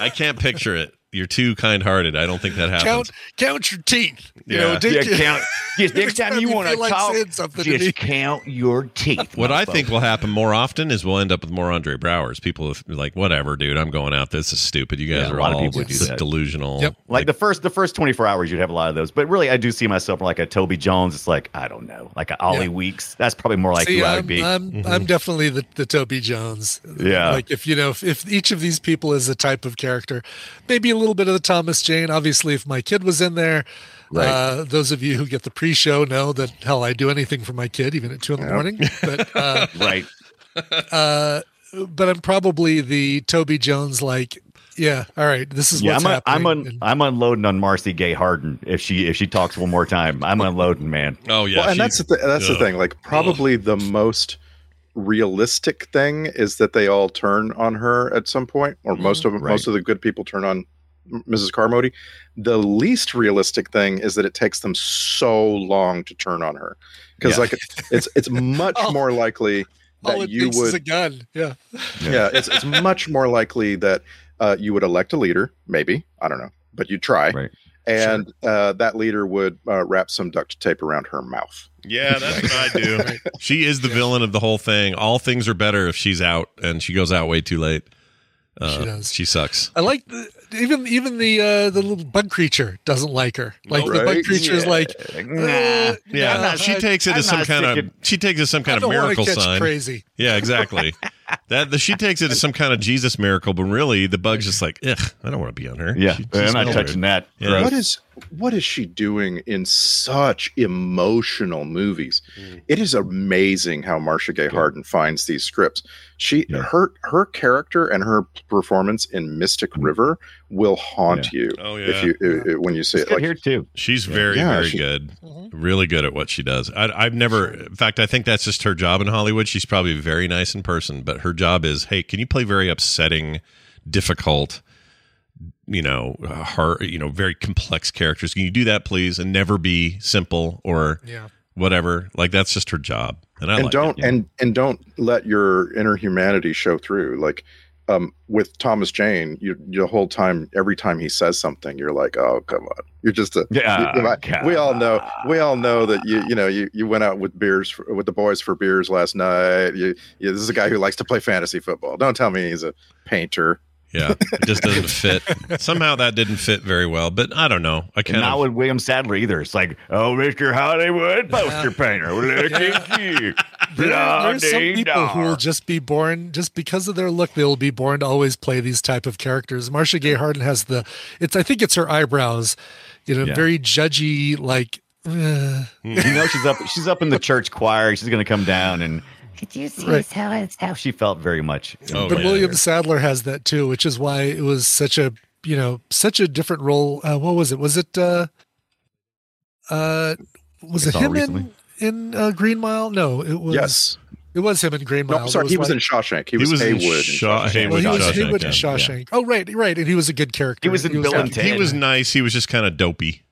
I can't picture it. You're too kind-hearted. I don't think that happens. Count, count your teeth. You Yeah. know, take Yeah, your- count. Just next Every time you you want to like talk, saying something to just me. count your teeth. What I mofo. think will happen more often is we'll end up with more Andre Braughers. People are like, whatever, dude, I'm going out. This is stupid. You guys Yeah, a are lot of all people would do delusional. Yep. like the first the first 24 hours you'd have a lot of those but really i do see myself like a toby jones it's like i don't know like a ollie Yeah. weeks that's probably more like See, who i I'm, would be I'm, mm-hmm. I'm definitely the, the Toby Jones. Yeah. Like if you know if, if each of these people is a type of character, maybe a little bit of the Thomas Jane. Obviously, if my kid was in there, Right. uh, those of you who get the pre-show know that hell, I do anything for my kid, even at two in the morning. But uh, right uh, but I'm probably the Toby Jones. Like, yeah, all right, this is yeah what's i'm, un- happening. I'm, un- And- I'm unloading on marcia gay harden if she if she talks one more time i'm unloading man Oh yeah. well, and she- that's the th- that's the thing. Like probably the most realistic thing is that they all turn on her at some point, or most of them, Right. most of the good people turn on M- Mrs. Carmody. The least realistic thing is that it takes them so long to turn on her, because Yeah. like it's it's much Oh. more likely that all it you takes is a would gun. Yeah. yeah, it's it's much more likely that uh, you would elect a leader, maybe I don't know, but you try, Right. and uh, that leader would uh, wrap some duct tape around her mouth. Yeah, that's what I do. She is the villain of the whole thing. All things are better if she's out, and she goes out way too late. Uh, She does. She sucks. I like the, even even the uh, the little bug creature doesn't like her. Like the bug creature is Yeah. like, Nah. uh, Yeah, nah, she takes it I'm as some kind of of- she takes it as some kind of miracle sign. crazy. Yeah, exactly. that the, she takes it as some kind of Jesus miracle, but really the bug's just like, ugh, I don't want to be on her. yeah She- i'm not weird. touching that Yeah. What is what is she doing in such emotional movies? It is amazing how Marcia Gay Harden finds these scripts. She Yeah. her her character and her performance in Mystic River will haunt you Oh, if yeah. you i- i- when you see it's it. Like here too She's very, Yeah, very she- good. Really good at what she does. I, I've never, in fact, I think that's just her job in Hollywood. She's probably very nice in person, but her job is, hey, can you play very upsetting, difficult, you know, uh, hard, you know, very complex characters? Can you do that, please, and never be simple or Yeah. whatever? Like that's just her job, and I and like don't it. and and don't let your inner humanity show through. Like um, with Thomas Jane, you, the whole time, every time he says something, you're like, oh come on, you're just a Yeah, you- you- we all know, we all know that you you know you, you went out with beers for, with the boys for beers last night. You, you this is a guy who likes to play fantasy football. Don't tell me he's a painter. Yeah, it just doesn't fit. Somehow that didn't fit very well, but I don't know. I and kind not of with william sadler either it's like oh mr hollywood poster painter look at you There, there's some La-dee-da. people who will just be born just because of their look. They will be born to always play these type of characters. Marcia Gay Harden has the. It's. I think it's her eyebrows. You know, Yeah. very judgy. Like. Uh, you know she's up she's up in the church choir she's gonna come down and could you see Right. how it's how she felt very much Oh, but yeah. William Sadler has that too, which is why it was such a you know such a different role. Uh, what was it? Was it? uh uh Was I it him recently. in in uh, Green Mile? No, it was. Yes, it was him in Green Mile. no, It sorry, he was like- in Shawshank. He He was, was in Haywood. in Shaw- Shawshank. Well, he was Shawshank, Haywood in yeah. Shawshank. Oh, right, right, and he was a good character. He was in Bill and Ted. he was nice. He was just kind of dopey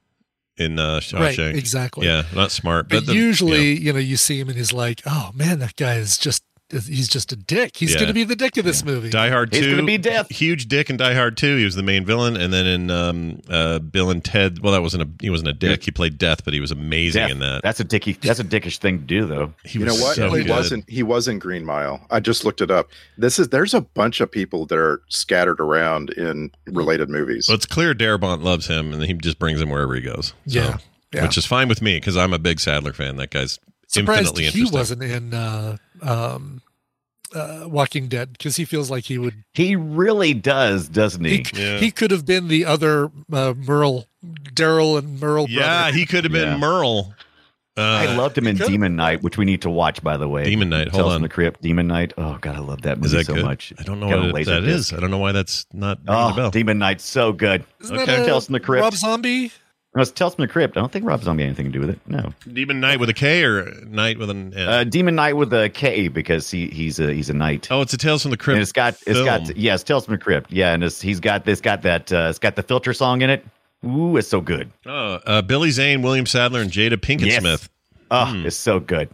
in uh, Right, exactly. Yeah, not smart. But the- usually, you know, you see him and he's like, "Oh man, that guy is just he's just a dick. He's Yeah. going to be the dick of this movie. Die Hard Two. He's gonna be death. Huge dick in Die Hard 2. He was the main villain. And then in um, uh, Bill and Ted, well, that wasn't a he wasn't a dick. He played Death, but he was amazing Death. in that. That's a dicky. That's a dickish thing to do, though. He you know what? so he good. wasn't. He was in Green Mile. I just looked it up. This is there's a bunch of people that are scattered around in related movies. Well, it's clear Darabont loves him, and he just brings him wherever he goes. So, Yeah, yeah. Which is fine with me because I'm a big Sadler fan. That guy's Surprised infinitely he wasn't in uh, um, uh, Walking Dead because he feels like he would. He really does, doesn't he? He, Yeah. he could have been the other uh, Merle, Daryl and Merle. Yeah, brother. he could have been Yeah. Merle. Uh, I loved him in Good. Demon Knight, which we need to watch, by the way. Demon Knight, hold Tales on. the Crypt, Demon Knight. Oh God, I love that movie that so good? much. I don't know Got a what it- that disc. is. I don't know why that's not ringing a Oh, bell. Demon Knight's so good. Isn't Okay. that a Tales from the Crypt. Rob Zombie? No, it's Tales from the Crypt. I don't think Rob Zombie had anything to do with it. No, Demon Knight with a K or Knight with an N? uh, Demon Knight with a K because he he's a he's a knight. oh, it's a Tales from the Crypt. and it's got it's film. got yeah, it's Tales from the Crypt. Yeah, and it's, he's got this got that uh, it's got the filter song in it. Ooh, it's so good. Oh, uh, Billy Zane, William Sadler, and Jada Pinkett Yes. Smith. Oh, Hmm. it's so good.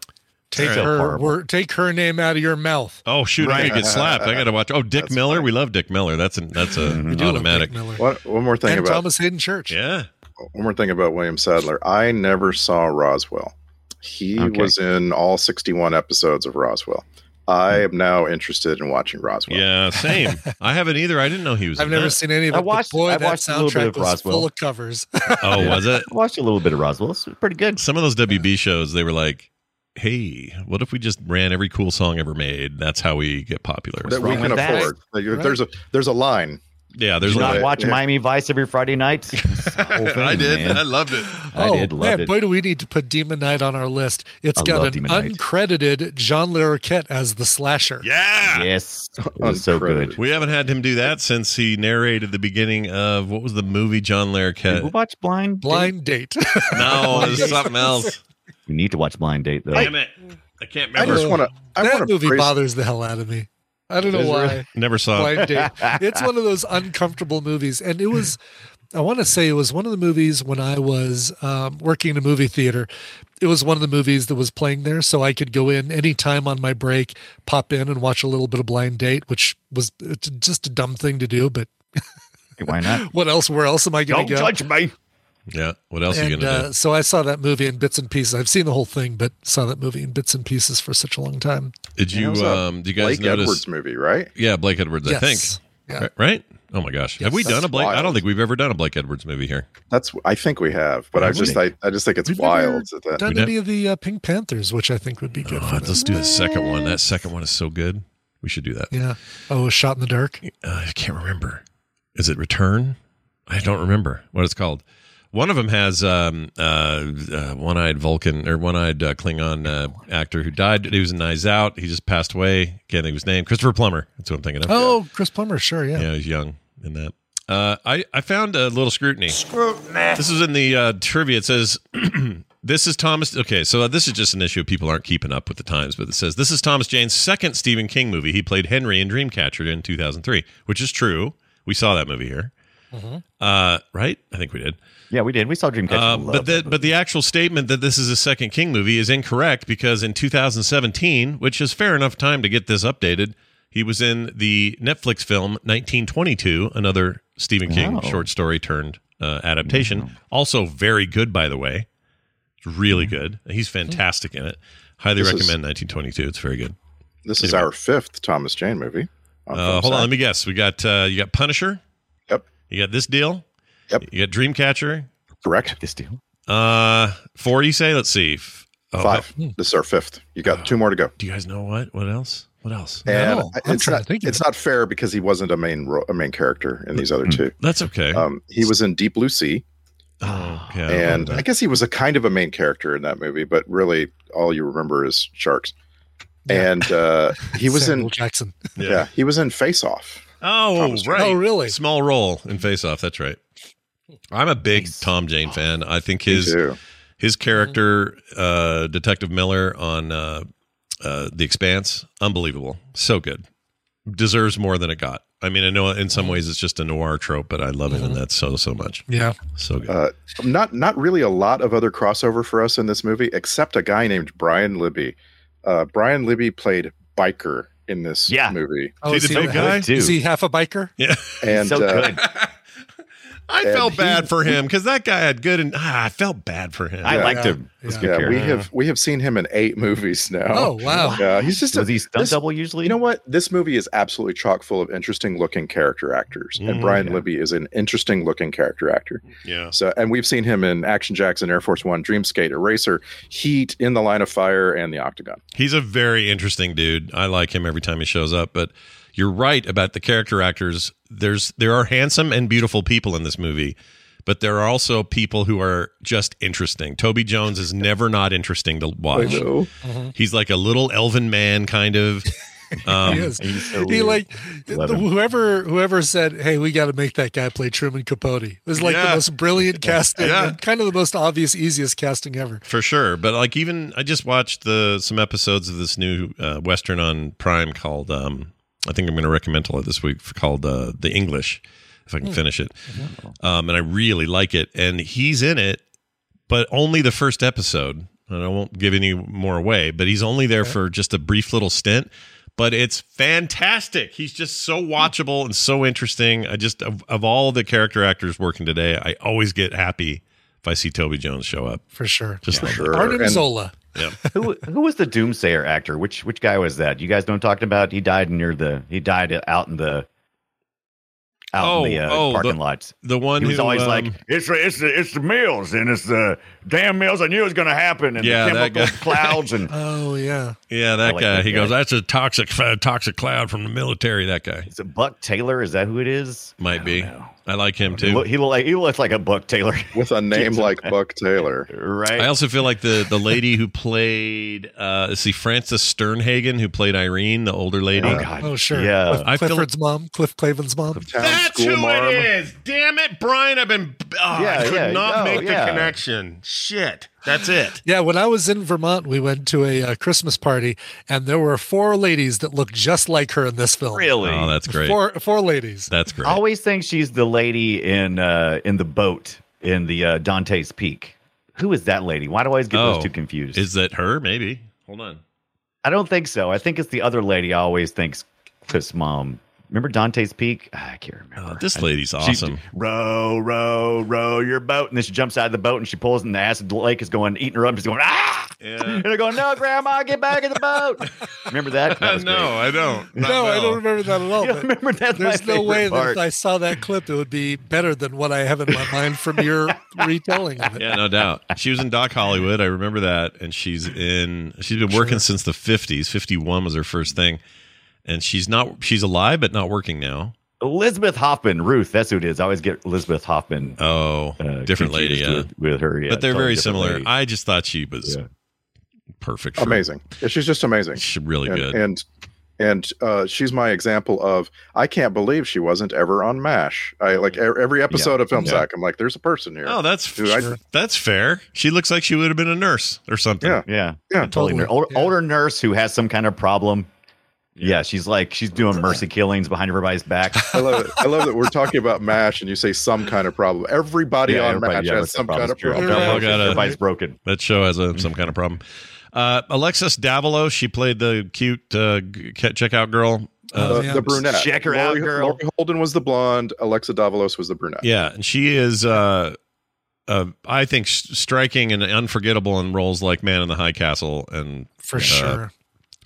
Take So her, horrible. take her name out of your mouth. Oh shoot, I Right. could get slapped. I got to watch. Oh, Dick That's Miller. fine. We love Dick Miller. That's a that's a Mhm. We do love automatic. Dick Miller. What, one more thing and about Thomas Hayden Church. Yeah. One more thing about William Sadler. I never saw Roswell. He Okay. was in all 61 episodes of Roswell. I hmm. am now interested in watching Roswell. Yeah, same. I haven't either. I didn't know he was. I've in never that. seen any of it. but watched- boy, I that watched a little bit soundtrack of was Roswell. full of covers. Oh, was it? I watched a little bit of Roswell. It's pretty good. Some of those WB shows, they were like, "Hey, what if we just ran every cool song ever made? That's how we get popular." That we can with that? afford. There's a there's a line. Yeah, there's Did you like, not watch yeah. Miami Vice every Friday night? Thing, I did. man. I loved it. I oh did, loved man, it. boy, do we need to put Demon Knight on our list. It's I got love an Demon Knight. uncredited John Larroquette as the slasher. Yeah. Yes, was so good. We haven't had him do that since he narrated the beginning of what was the movie John Did we Larroquette? watch Blind? Date? Blind Date. No, it something else. We need to watch Blind Date though. Damn it! I can't I just want to. I that want to movie praise. bothers the hell out of me. I don't know why. really? Never saw. it. Date. It's one of those uncomfortable movies, and it was. I want to say it was one of the movies when I was um, working in a movie theater. It was one of the movies that was playing there, so I could go in anytime on my break, pop in and watch a little bit of Blind Date, which was just a dumb thing to do. But Why not? what else? Where else am I going Don't to go? judge me. Yeah. What else are you gonna uh, so I saw that movie in bits and pieces. I've seen the whole thing, but saw that movie in bits and pieces for such a long time. Did you? It was a Um, do you guys Blake notice? Edwards movie, right? Yeah, Blake Edwards. I think. Yes. Yeah. Right- Right? Oh my gosh. Have we Yes. done a Blake? I don't think we've ever done a Blake Edwards movie here. That's. I think we have, but I Have we? just. I, I just think it's We've never wild. that- Done We any of the uh, Pink Panthers, which I think would be good Oh, for let's this. do the second one. That second one is so good. We should do that. Yeah. Oh, a shot in the dark. Uh, I can't remember. Is it Return? I don't remember what it's called. One of them has um, uh, uh, one-eyed Vulcan or one-eyed uh, Klingon uh, actor who died. He was in Knives Out. He just passed away. Can't think of his name. Christopher Plummer. That's what I'm thinking of. Oh, Chris Plummer. Sure. Yeah. Yeah, he's young in that. Uh, I I found a little scrutiny. Scrutiny. This is in the uh, trivia. It says. This is Thomas. Okay, so this is just an issue. People aren't keeping up with the times, but it says this is Thomas Jane's second Stephen King movie. He played Henry in Dreamcatcher in 2003, which is true. We saw that movie here, uh, right? I think we did. Yeah, we did. We saw Dreamcatcher. Uh, but the but the actual statement that this is a second King movie is incorrect because in 2017, which is fair enough time to get this updated, he was in the Netflix film 1922, another Stephen King Oh. short story turned uh, adaptation. Also very good, by the way. It's really good. He's fantastic in it. Highly This is- recommend 1922. It's very good. This is our fifth Thomas Jane movie. on Uh, Film hold on, let me guess. We got uh, you got Punisher. Yep. You got this deal. Yep. You got Dreamcatcher. Correct. This deal. Uh, four. You say? Let's see. F- oh, Five. This is our fifth. You got two more to go. Do you guys know what? What else? What else? And No, I'm it's not. to think of It's not fair because he wasn't a main ro- a main character in these other two. That's okay. Um, he was in Deep Blue Sea, oh, yeah. and I guess he was a kind of a main character in that movie, but really all you remember is sharks. And uh, he was Samuel in. Jackson. Yeah. he was in Face Off. Oh, Thomas right. Oh, really? Small role in Face Off. That's right. I'm a big Tom Jane fan. I think his his character, uh, Detective Miller on uh, uh, The Expanse, unbelievable. So good. Deserves more than it got. I mean, I know in some ways it's just a noir trope, but I love him in that so so much. Yeah. So good. Uh, not not really a lot of other crossover for us in this movie, except a guy named Brian Libby. Uh, Brian Libby played biker in this Yeah. movie. Oh, See is, the he, big guy? is he half a biker? Yeah. And so uh, good. I And felt he- bad for him because that guy had good and ah, I felt bad for him. I Yeah. liked him. Yeah. He's good yeah, we have we have seen him in eight movies now. Oh wow! Yeah, he's just a, he stunt this- double usually? You know what? This movie is absolutely chock full of interesting looking character actors, Mhm. and Brian Yeah. Libby is an interesting looking character actor. yeah. So, and we've seen him in Action Jackson, Air Force One, Dream Dreamscape, Eraser, Heat, In the Line of Fire, and The Octagon. He's a very interesting dude. I like him every time he shows up, but you're right about the character actors. There's there are handsome and beautiful people in this movie, but there are also people who are just interesting. Toby Jones is never not interesting to watch. know. He's like a little elven man kind of. Um, he is. he's so he like whoever whoever said, "Hey, we got to make that guy play Truman Capote." It was like Yeah. the most brilliant casting, Yeah. kind of the most obvious, easiest casting ever. for sure. But like even I just watched the some episodes of this new uh, western on Prime called um, I think I'm going to recommend to it this week called uh, The English if I can finish it. Um, and I really like it. And he's in it, but only the first episode. And I won't give any more away, but he's only there for just a brief little stint. But it's fantastic. He's just so watchable and so interesting. I just of, of all the character actors working today, I always get happy if I see Toby Jones show up. For sure. Just like Sure. Arnim And- Zola. Yeah. who who was the Doomsayer actor? Which which guy was that? You guys know I'm talking about? He died near the he died out in the out Oh, in the uh, oh, parking the- lots. The one He was who always um, like, "It's the, it's the it's the mills and it's the damn mills. I knew it was going to happen and Yeah, the that chemical guy. clouds and Oh yeah. Yeah, that like guy. that he guy. goes, "That's a toxic, toxic cloud from the military." That guy is it Buck Taylor? Is that who it is? might be. know. I like him He, too. look, he look like he looks like a Buck Taylor, With a name like Buck Taylor. right? I also feel like the the lady who played, uh, let's see, Frances Sternhagen, who played Irene, the older lady. oh God, Oh sure. yeah. Cliff, I feel- Clifford's mom, Cliff Clavin's mom. That's who marm. it is. Damn it, Brian! I've been. Oh, I could yeah, not oh, make the connection. Shit. That's it. Yeah, when I was in Vermont, we went to a, uh Christmas party, and there were four ladies that looked just like her in this film. Really? Oh, that's great. Four four ladies. That's great. I always think she's the lady in uh in the boat in the uh, Dante's Peak. Who is that lady? Why do I always get Oh, those two confused? Is that her? Maybe. Hold on. I don't think so. I think it's the other lady. I always think's Cliff's mom. Remember Dante's Peak? Ah, I can't remember. Oh, this lady's She's- awesome. row, row, row your boat, and then she jumps out of the boat and she pulls, and the acid lake is going eating her up. She's going ah, Yeah. and they're going, no, Grandma, get back in the boat. remember that? that no, great. I don't. Not no, I don't remember that at all. You don't remember that? There's my no way favorite that if I saw that clip, it would be better than what I have in my mind from your retelling of it. Yeah, no doubt. She was in Doc Hollywood. I remember that, and she's in. She's been working since the fifties. Fifty one was her first thing, and she's not. She's alive, but not working now. Elizabeth Hoffman, Ruth. That's who it is. I always get Elizabeth Hoffman. Oh, uh, different lady. Yeah, with, with her. Yeah, but they're totally very similar. lady. I just thought she was Yeah. perfect. For, Amazing. Yeah, she's just amazing. She's really and, good. And and uh, she's my example of I can't believe she wasn't ever on MASH. I like every episode Yeah. of Film Yeah. Sack. I'm like, there's a person here. oh, that's Dude, I- that's fair. She looks like she would have been a nurse or something. Yeah. Yeah, Yeah, totally. totally. Older, Yeah. older nurse who has some kind of problem. Yeah, she's like she's doing mercy killings behind everybody's back. I love it. I love that we're talking about MASH and you say some kind of problem. Everybody Yeah, on everybody- MASH yeah, has some kind of problem. Right. Everybody's- gotta- Everybody's broken. That show has a, some kind of problem. Uh, Alexis Davilo, she played the cute uh, checkout girl. Uh, Uh, yeah. The brunette. Check her Laurie, out, girl. Laurie Holden was the blonde. Alexa Davalos was the brunette. Yeah, and she is, uh, uh, I think, s- striking and unforgettable in roles like Man in the High Castle and For uh, sure.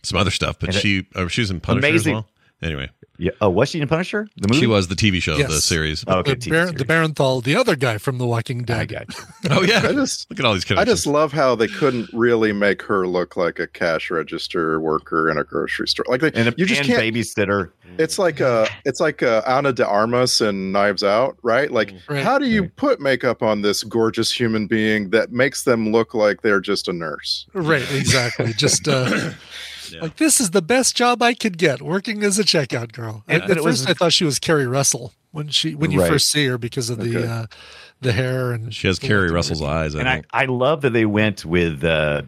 Some other stuff. But And she, uh, she was in Punisher Amazing. as well. Anyway, Yeah. Oh, was she in Punisher? The movie? she was the TV show, the series. Oh, okay. the, TV Bar- series. the Bernthal, the other guy from The Walking Dead. I got you. Oh yeah, I just look at all these I just love how they couldn't really make her look like a cash register worker in a grocery store. Like they, And a you just and can't. babysitter. It's like uh it's like uh, Ana de Armas and Knives Out, right? Like, Right. how do you put makeup on this gorgeous human being that makes them look like they're just a nurse? Right, exactly. Just uh, Yeah. like this is the best job I could get, working as a checkout girl. And- At, and at it first, was- I thought she was Keri Russell when she when you Right. first see her because of the Okay. uh, the hair and she has Keri Russell's eyes. I And I, think. I love that they went with uh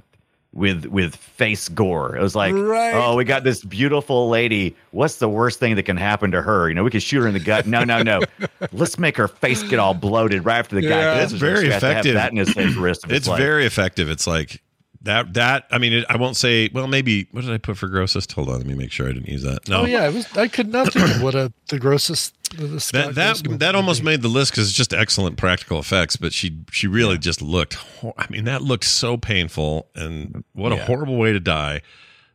with with face gore. It was like, Right. oh, we got this beautiful lady. What's the worst thing that can happen to her? You know, we could shoot her in the gut. No, no, no. Let's make her face get all bloated right after the guy. Yeah. This It's is very just- has to have effective. That in his face for the rest of his it's life. very effective. It's like that that I mean, it, I won't say. Well, maybe what did I put for grossest? Hold on, let me make sure I didn't use that. No, Oh yeah, it was. I could not think of what a the grossest. The, the that that that almost be. made the list because it's just excellent practical effects. But she she really just looked. I mean, that looked so painful, and what a horrible way to die.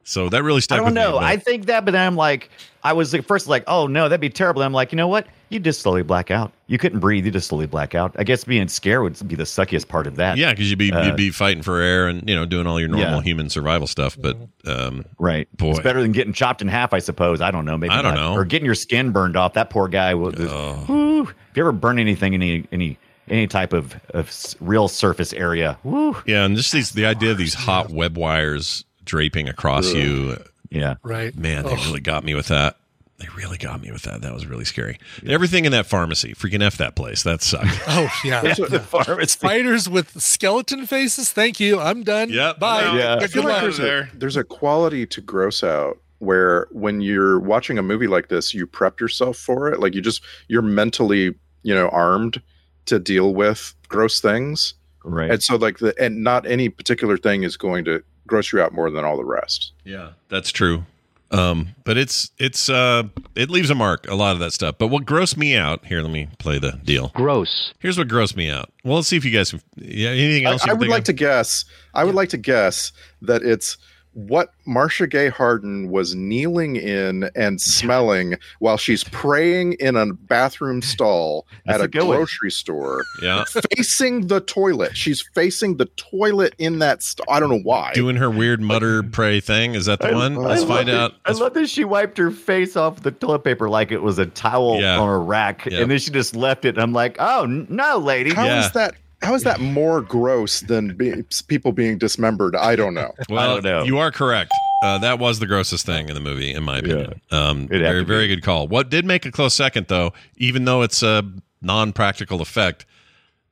So that really stuck. I don't with know. me. I think that, but then I'm like, I was at first like, oh no, that'd be terrible. I'm like, you know what? You just slowly black out. You couldn't breathe. You just slowly black out. I guess being scared would be the suckiest part of that. yeah, because you'd be Uh, you'd be fighting for air and you know doing all your normal Yeah. human survival stuff. But um, Right. boy, It's better than getting chopped in half, I suppose. I don't know. Maybe I don't not. know. Or getting your skin burned off. That poor guy. Was, whew. if you ever burn anything any any any type of, of real surface area, woo. Yeah, and just these the idea of these hot web wires draping across Ugh. you. Yeah. Right. Man, they Ugh. really got me with that. They really got me with that. That was really scary. Everything in that pharmacy, freaking F that place. That sucked. Oh yeah. That's what the pharmacy. Spiders with skeleton faces. Thank you. I'm done. Yep. Bye. Yeah. I Good feel like luck. there's a, there's a quality to gross out where when you're watching a movie like this, you prep yourself for it. Like you just you're mentally, you know, armed to deal with gross things. Right. And so like the and not any particular thing is going to gross you out more than all the rest. Yeah, that's true. Um, but it's it's uh it leaves a mark, a lot of that stuff. But what grossed me out here, let me play the deal. Gross. Here's what grossed me out. Well, let's see if you guys yeah, anything I, else you I would like of? to guess. I would like to guess that it's what Marcia Gay Harden was kneeling in and smelling while she's praying in a bathroom stall That's at a a good one. grocery store, Yeah. facing the toilet. She's facing the toilet in that. St- I don't know why. Doing her weird mutter pray thing. Is that the one? Let's love find it. out. I love that she wiped her face off the toilet paper like it was a towel Yeah. on a rack, Yep. and then she just left it. I'm like, oh n- no, lady. How is Yeah. that? How is that more gross than be, people being dismembered? I don't know. Well, don't know. you are correct. Uh, that was the grossest thing in the movie, in my opinion. Um, very, very good call. What did make a close second, though, even though it's a non-practical effect,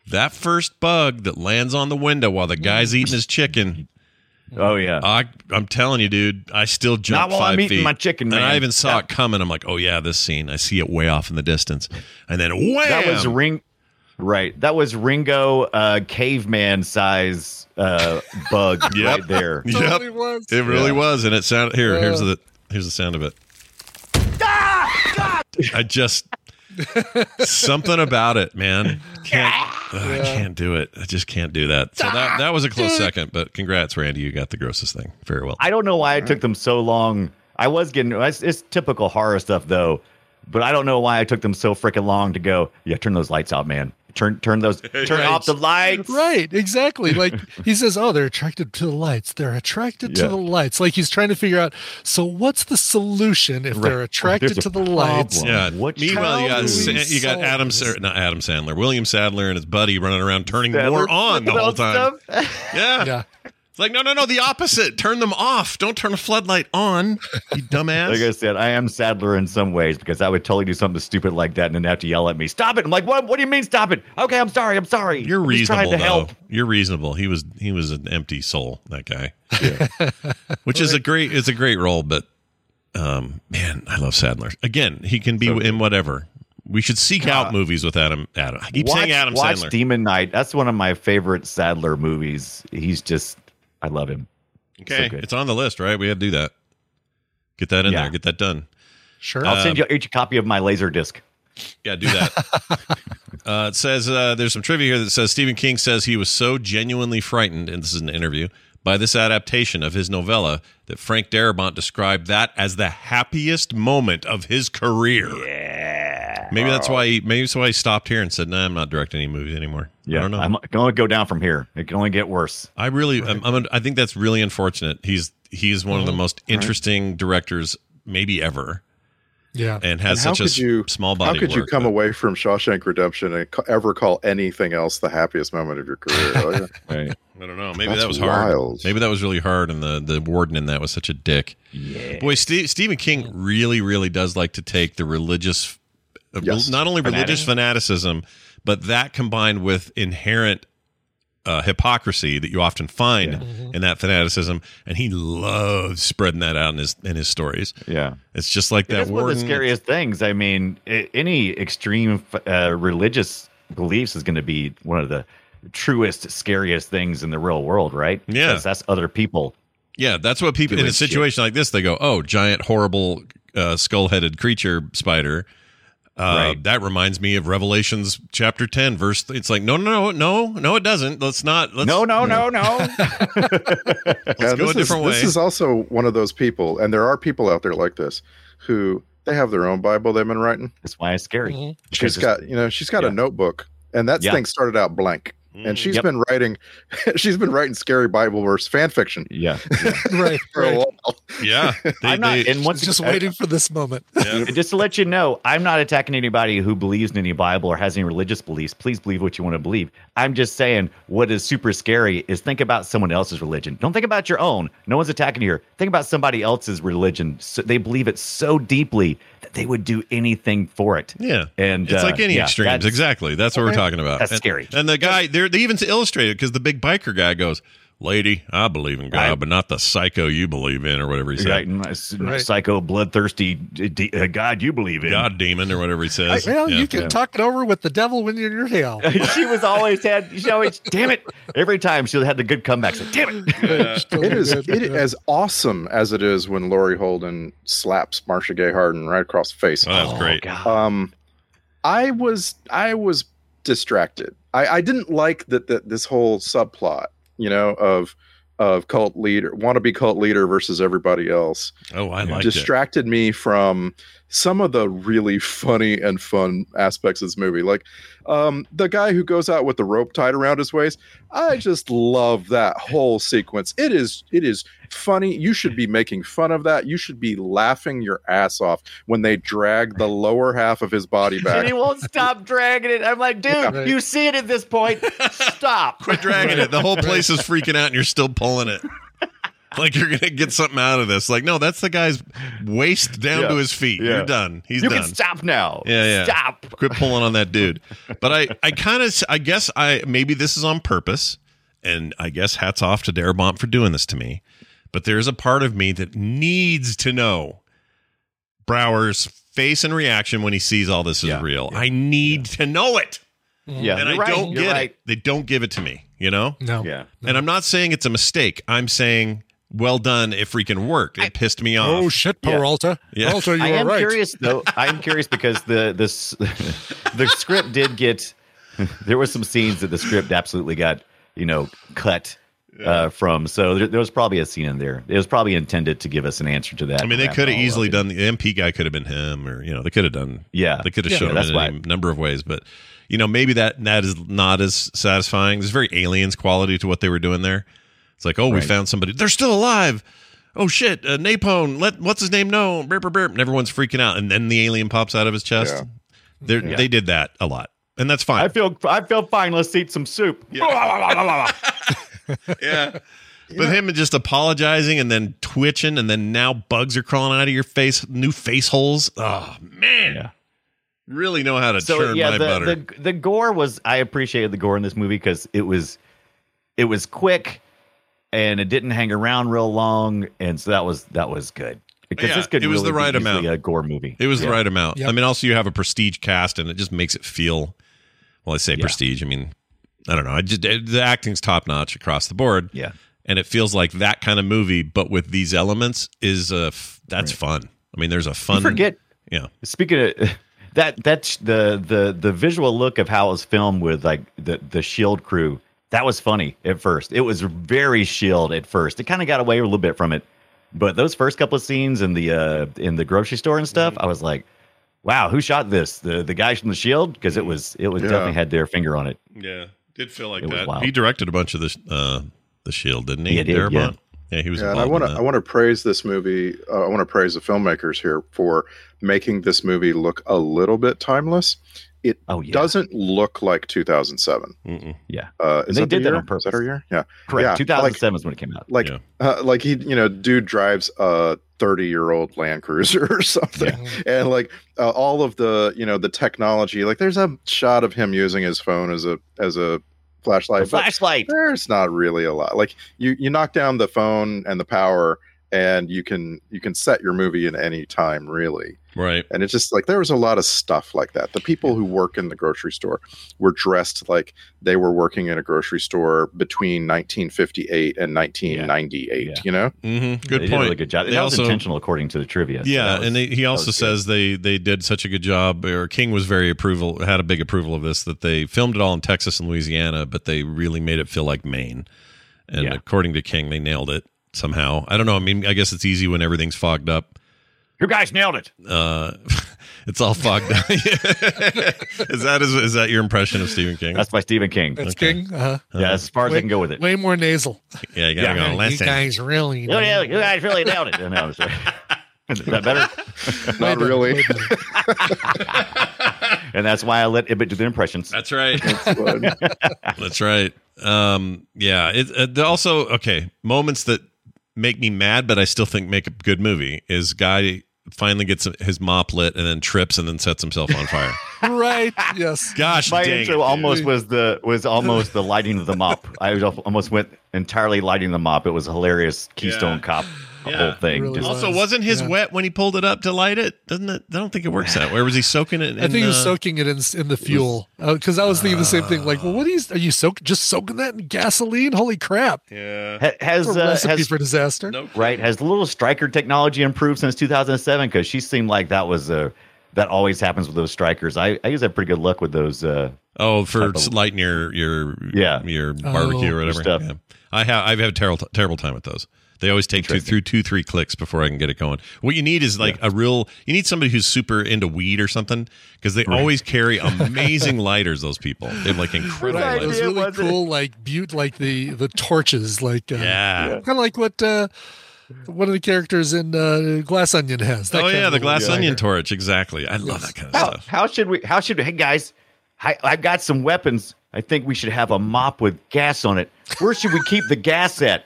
that first bug that lands on the window while the guy's eating his chicken. Oh yeah. I, I'm telling you, dude, I still jumped Not while five I'm eating feet. my chicken, and I even saw it coming. I'm like, oh yeah, this scene. I see it way off in the distance, and then wham! That was Ring. Right. That was Ringo, uh, caveman size uh, bug Yep. right there. Yep. Totally was. It really Yeah. was, and it sounded here. Here's Uh. the here's the sound of it. Ah! I just something about it, man. Can't ugh, I can't do it. I just can't do that. So that that was a close second, but congrats, Randy. You got the grossest thing. Very well. I don't know why it took them so long. I was getting it's, it's typical horror stuff though, but I don't know why I took them so freaking long to go. Yeah, turn those lights out, man. Turn turn those turn Right. off the lights. Right, exactly. Like he says, "Oh, they're attracted to the lights. They're attracted to the lights." Like he's trying to figure out. So, what's the solution if they're oh, attracted There's a to the lights? problem. Yeah. What Meanwhile, you how got Sa- you got Adam this? Sa- not Adam Sandler, William Sadler and his buddy running around turning Sadler more on the whole time. stuff. Yeah. Yeah. It's like no, no, no. The opposite. Turn them off. Don't turn a floodlight on. You dumbass. Like I said, I am Sadler in some ways because I would totally do something stupid like that and then have to yell at me, "Stop it!" I'm like, "What? What do you mean, stop it?" Okay, I'm sorry. I'm sorry. You're I'm reasonable to though. help. You're reasonable. He was he was an empty soul. That guy, which is a great it's a great role. But um, man, I love Sadler. Again, he can be in whatever. We should seek out movies with Adam. Adam. I keep watch, saying Adam watch Sandler. Demon Knight. That's one of my favorite Sadler movies. He's just, I love him. okay, good. it's on the list, right? We have to do that. Get that in Yeah. there. Get that done. Sure. I'll send Um, you each a copy of my laser disc. Yeah, do that. uh, it says uh, there's some trivia here that says Stephen King says he was so genuinely frightened, and this is an interview, by this adaptation of his novella that Frank Darabont described that as the happiest moment of his career. Yeah. Maybe that's why he maybe that's why he stopped here and said, "Nah, I'm not directing any movies anymore." Yeah, I don't know. I'm, can only go down from here. It can only get worse. I really, I'm, I'm, I think that's really unfortunate. He's he's one of the mm-hmm. most interesting directors maybe ever, Yeah. and has And how such a could you, small body. How could you come but- away from Shawshank Redemption and co- ever call anything else the happiest moment of your career? Oh. Right. I don't know. Maybe That's that was hard. wild. Maybe that was really hard, and the the warden in that was such a dick. Yeah. Boy, Steve, Stephen King really, really does like to take the religious, uh, Yes. not only religious fanaticism, but that combined with inherent uh, hypocrisy that you often find in that fanaticism, and he loves spreading that out in his in his stories. Yeah. It's just like that That's one of the scariest things. I mean, any extreme uh, religious beliefs is going to be one of the truest, scariest things in the real world, right? Yeah. 'Cause that's other people. Yeah, that's what people in a situation like this they go, "Oh, giant, horrible, uh, skull-headed creature spider." Uh, Right. That reminds me of Revelations chapter ten, verse. It's like, no, no, no, no, no, it doesn't. Let's not. Let's, No, no, no, no. Let's Yeah, go a this different is, way. This is also one of those people, and there are people out there like this who they have their own Bible they've been writing. That's why it's scary. Mhm. She's Because got, you know, she's got a notebook, and that Yeah. thing started out blank, and she's Yep. been writing, she's been writing scary Bible verse fan fiction Yeah. Right. for a right. While. yeah, they, I'm not, they- and once Just again- waiting for this moment. yeah. just to let you know, I'm not attacking anybody who believes in any Bible or has any religious beliefs. Please believe what you want to believe. I'm just saying what is super scary is think about someone else's religion. Don't think about your own. No one's attacking you here. Think about somebody else's religion. So they believe it so deeply that they would do anything for it. Yeah, And, it's uh, like any yeah, extremes. that's- Exactly. That's what we're talking about. That's and, scary. And the guy, they're, they even illustrate it because the big biker guy goes, "Lady, I believe in God, I- but not the psycho you believe in, or whatever he said, Right, Right. psycho, bloodthirsty d- d- uh, God you believe in. God demon, or whatever he I- says." well, Yeah. you can talk it over with the devil when you're in your hell. she was always had. She always, damn it! Every time she had the good comebacks. Like, damn it! Still It is it, as awesome as it is when Laurie Holden slaps Marcia Gay Harden right across the face. Oh, that's great. God. Um, I was I was distracted. I, I didn't like that that this whole subplot, you know, of of cult leader wannabe cult leader versus everybody else Oh, I like it. distracted me from some of the really funny and fun aspects of this movie. Like um, the guy who goes out with the rope tied around his waist. I just love that whole sequence. It is it is funny. You should be making fun of that. You should be laughing your ass off when they drag the lower half of his body back. And back. he won't stop dragging it. I'm like, dude, Right. you see it at this point. Stop. Quit dragging it. The whole place is freaking out, and you're still pulling it. Like you're gonna get something out of this. Like, no, that's the guy's waist down Yeah. to his feet. Yeah. You're done. He's you done. can stop now. Yeah, yeah. Stop. Quit pulling on that dude. But I, I kind of, I guess I maybe this is on purpose, and I guess hats off to Darabont for doing this to me. But there's a part of me that needs to know Braugher's face and reaction when he sees all this is Yeah, real. I need to know it, mm-hmm. Yeah, and I right, don't get right. it. They don't give it to me. You know. No. Yeah. And I'm not saying it's a mistake. I'm saying well done. It freaking worked. It pissed me off. Oh shit, Yeah. Peralta. Yeah. Peralta, you I are am right. curious though. I am curious because the this the script did get there were some scenes that the script absolutely got you know cut uh, from. So there, there was probably a scene in there. It was probably intended to give us an answer to that. I mean, they could have easily done the MP guy could have been him, or you know, they could have done. Yeah. they could have Yeah, shown that's him in a number of ways, but you know, maybe that that is not as satisfying. There's very aliens quality to what they were doing there. It's like, oh, we found somebody. They're still alive. Oh shit, uh, Napone. Let what's his name know? Burp, burp, burp. And everyone's freaking out, and then the alien pops out of his chest. Yeah. Yeah. They did that a lot, and that's fine. I feel I feel fine. Let's eat some soup. yeah. But him just apologizing and then twitching and then now bugs are crawling out of your face, new face holes. Oh man. Yeah. Really know how to so churn yeah, my the, butter. the the gore was I appreciated the gore in this movie because it was it was quick and it didn't hang around real long, and so that was that was good because Yeah, this could it was really the right amount. a gore movie. it was the right amount. Yep. I mean, also you have a prestige cast and it just makes it feel well, I say Yeah. prestige. I mean, I don't know. I just the acting's top notch across the board. Yeah. And it feels like that kind of movie, but with these elements is uh f- that's fun. I mean, there's a fun You forget Yeah. Speaking of that, that's the the the visual look of how it was filmed with like the the Shield crew. That was funny at first. It was very Shield at first. It kind of got away a little bit from it, but those first couple of scenes in the uh in the grocery store and stuff, I was like, "Wow, who shot this? The the guys from the Shield?" Because it was it was Yeah. definitely had their finger on it. Yeah. Did feel like It was that. wild. He directed a bunch of the uh the Shield, didn't he? Yeah, he did, yeah. Yeah. he was Yeah, and I want to. I want to praise this movie. Uh, I want to praise the filmmakers here for making this movie look a little bit timeless. It Oh, yeah. doesn't look like 2007. Mm-mm. Yeah, Uh, is They that the did that year? on Is purpose. that year? Yeah, correct. Yeah, Two thousand seven is when it came out. like Yeah. uh, like he you know dude drives a 30 year old land cruiser or something and like uh, all of the you know the technology like there's a shot of him using his phone as a as a flashlight The flashlight. there's not really a lot like you you knock down the phone and the power and you can you can set your movie in any time really. Right. And it's just like there was a lot of stuff like that. The people who work in the grocery store were dressed like they were working in a grocery store between 1958 and 1998. You know, mm-hmm. good They did a point. really good job. They That was also- intentional, according to the trivia. so Yeah, that was- and they, he also was says they they did such a good job, or King was very approval, had a big approval of this that they filmed it all in Texas and Louisiana, but they really made it feel like Maine. And Yeah. according to King, they nailed it somehow. I don't know. I mean, I guess it's easy when everything's fogged up. You guys nailed it. Uh, it's all fogged up. is that is, is that your impression of Stephen King? That's by Stephen King. That's Okay. King. Uh-huh. Yeah, as far as I can go with it. Way more nasal. yeah, you gotta Yeah. go. Last you guys really. You, yeah, you guys really nailed it. No, sorry. Is that better? not really. and that's why I let Ibbott do the impressions. That's right. That's right. Um, yeah. It, uh, also, okay, moments that make me mad, but I still think make a good movie is guy finally gets his mop lit and then trips and then sets himself on fire. right. Yes. Gosh, My dang intro it, almost dude. was the was almost the lighting of the mop. I almost went entirely lighting the mop. It was a hilarious Keystone Yeah. Cop Yeah. whole thing. Really Just- Also, wasn't his Yeah. wet when he pulled it up to light it? Doesn't it? I don't think it works that way. Or was he soaking it? In, I think he was uh, soaking it in in the fuel because I was thinking the same thing. Like, well, what are you? Are you soak just soaking that in gasoline? Holy crap! Yeah. Ha- has It's a uh, recipe has for disaster. Nope. right has the little striker technology improved since 2007? Because she seemed like that was a that always happens with those strikers. I I usually have pretty good luck with those. Uh, Oh, for of- lighting your your Yeah. your barbecue or Oh. whatever. Stuff. Yeah. I have I've had a terrible terrible time with those. They always take two through two three clicks before I can get it going. What you need is like a real. You need somebody who's super into weed or something because they always carry amazing lighters. Those people they have like incredible. Right, idea those lighters. really was it? cool, like butte, like the the torches, like uh, Yeah. kind of like what uh, one of the characters in uh, Glass Onion has. That Oh yeah, the little glass lighter. onion torch. Exactly. I love that kind of how, stuff. how should we? How should? We hey guys, I, I've got some weapons. I think we should have a mop with gas on it. Where should we keep the gas at?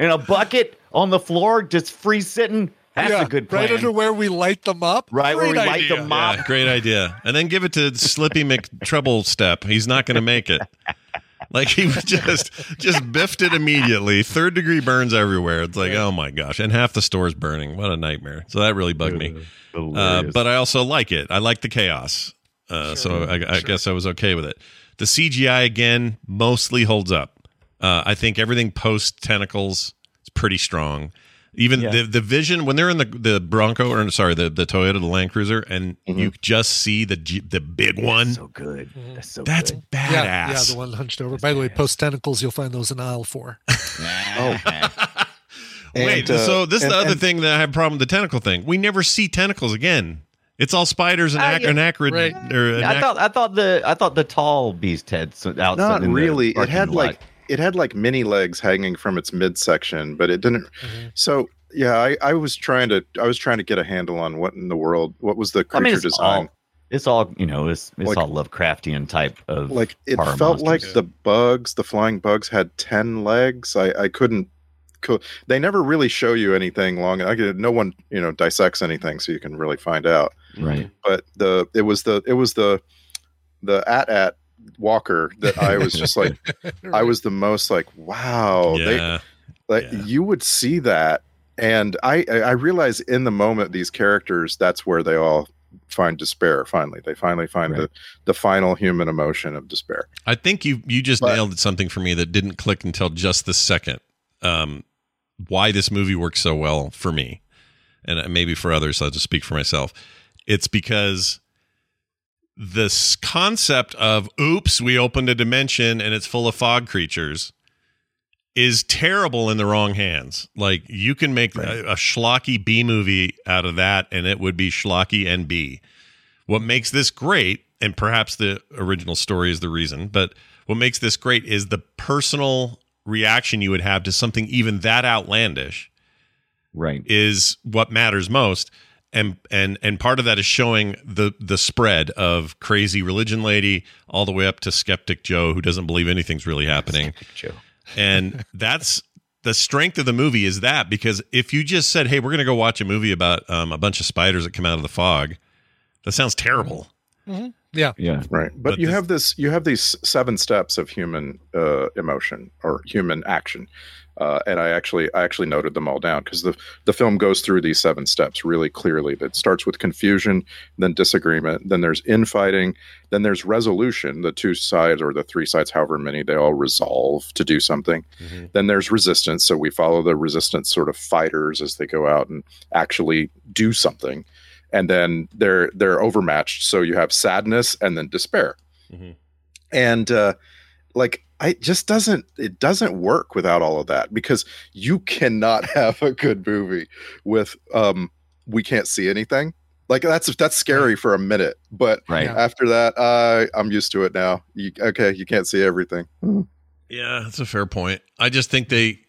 In a bucket on the floor, just free sitting. That's yeah, a good plan. Right under where we light them up. Right where Great we light idea. them up. Yeah, great idea. And then give it to Slippy McTrouble Step. He's not going to make it. Like he was just just biffed it immediately. Third degree burns everywhere. It's like, oh my gosh. And half the store's burning. What a nightmare. So that really bugged me. Uh, but I also like it. I like the chaos. Uh, so I, I guess I was okay with it. The CGI again mostly holds up. Uh, I think everything post tentacles is pretty strong. Even Yeah. the the vision when they're in the the Bronco or sorry the the Toyota the Land Cruiser and you just see the the big one. so good. That's so That's good. badass. Yeah, yeah, the one hunched over. By the way, post tentacles, you'll find those in aisle four. Oh. Wait, And, uh, so this is and- the other and- thing that I have a problem with the tentacle thing. We never see tentacles again. It's all spiders and, Ah, ac- yeah. and acrid. Right. Or an I thought I thought the I thought the tall beast had some outside. Not in the really. It had lot. like it had like mini legs hanging from its midsection, but it didn't. Mm-hmm. So yeah, I, I was trying to I was trying to get a handle on what in the world what was the I creature mean, it's design. all it's all you know. It's it's Like- all Lovecraftian type of like it horror felt like monsters. the bugs, the flying bugs, had ten legs. I I couldn't. Co- they never really show you anything long. I could, no one you know dissects anything, so you can really find out. right. But the it was the it was the the at at walker that I was just like I was the most like wow they like Yeah. you would see that and i i I realize in the moment these characters that's where they all find despair finally they finally find the the final human emotion of despair I think you you just But- nailed something for me that didn't click until just the second. Um, why this movie works so well for me, and maybe for others. I'll just speak for myself. It's because this concept of "oops, we opened a dimension and it's full of fog creatures" is terrible in the wrong hands. Like you can make a, a schlocky B movie out of that, and it would be schlocky and B. What makes this great, and perhaps the original story is the reason, but what makes this great is the personal reaction you would have to something even that outlandish Right. is what matters most. And and and part of that is showing the the spread of crazy religion lady all the way up to skeptic Joe who doesn't believe anything's really happening. Joe. And that's the strength of the movie is that because if you just said, "Hey, we're going to go watch a movie about um, a bunch of spiders that come out of the fog," that sounds terrible. Yeah. Yeah. Right. But, But you this- have this you have these seven steps of human uh, emotion or human action. Uh, and I actually I actually noted them all down because the the film goes through these seven steps really clearly. That starts with confusion, then disagreement, then there's infighting, then there's resolution. The two sides or the three sides, however many, they all resolve to do something. Then there's resistance. So we follow the resistance sort of fighters as they go out and actually do something. And then they're they're overmatched. So you have sadness and then despair. And uh like I just doesn't it doesn't work without all of that because you cannot have a good movie with um we can't see anything. Like that's that's scary for a minute, but Right. After that, uh, I'm used to it now. You, okay, you can't see everything. Yeah, that's a fair point. I just think they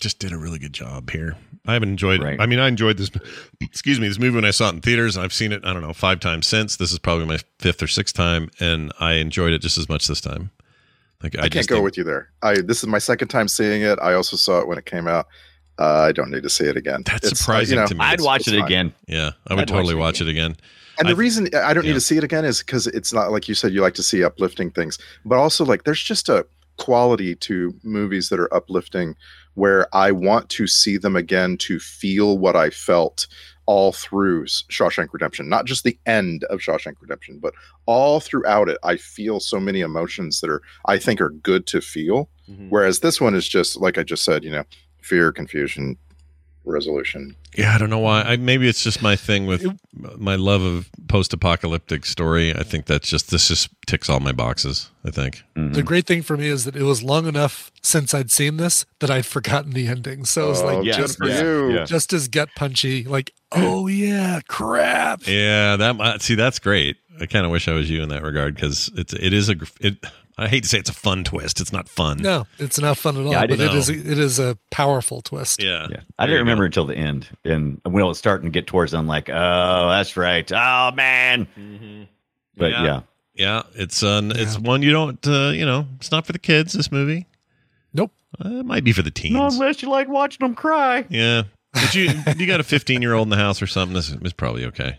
just did a really good job here. I haven't enjoyed Right. I mean, I enjoyed this excuse me, this movie when I saw it in theaters. I've seen it, I don't know, five times since. This is probably my fifth or sixth time, and I enjoyed it just as much this time. Like I, I, can't go think- with you there. I this is my second time seeing it. I also saw it when it came out. Uh, I don't need to see it again. That's It's, uh, surprising you know, to me. I'd it's- watch it's it fine. again. Yeah, I would I'd totally watch watch it it again. And the I've- reason I don't need yeah. to see it again is because it's not like you said you like to see uplifting things, but also like there's just a quality to movies that are uplifting where I want to see them again to feel what I felt all through Shawshank Redemption, not just the end of Shawshank Redemption, but all throughout it. I feel so many emotions that are I think are good to feel, Mm-hmm. whereas this one is just like I just said, you know, fear, confusion, resolution. Yeah, I don't know why. I maybe it's just my thing with my love of post-apocalyptic story. I think that's just this just ticks all my boxes. I think. The great thing for me is that it was long enough since I'd seen this that I'd forgotten the ending. So it was Oh, like yes, just, good for yeah, you. just as gut punchy. Like, oh yeah, crap. Yeah, that might see that's great. I kind of wish I was you in that regard because it's it is a it. I hate to say it's a fun twist. It's not fun. No, it's not fun at all. Yeah, I but didn't it is know. it is a powerful twist. Yeah, Yeah. I didn't remember until the end. And when it was starting to get towards, it, I'm like, oh, that's right. Oh, man. But Yeah. yeah. Yeah, it's uh, it's one you don't uh, you know. It's not for the kids. This movie. Nope. Uh, it might be for the teens. Not unless you like watching them cry. Yeah, but you you got a 15 year old in the house or something. This is probably okay.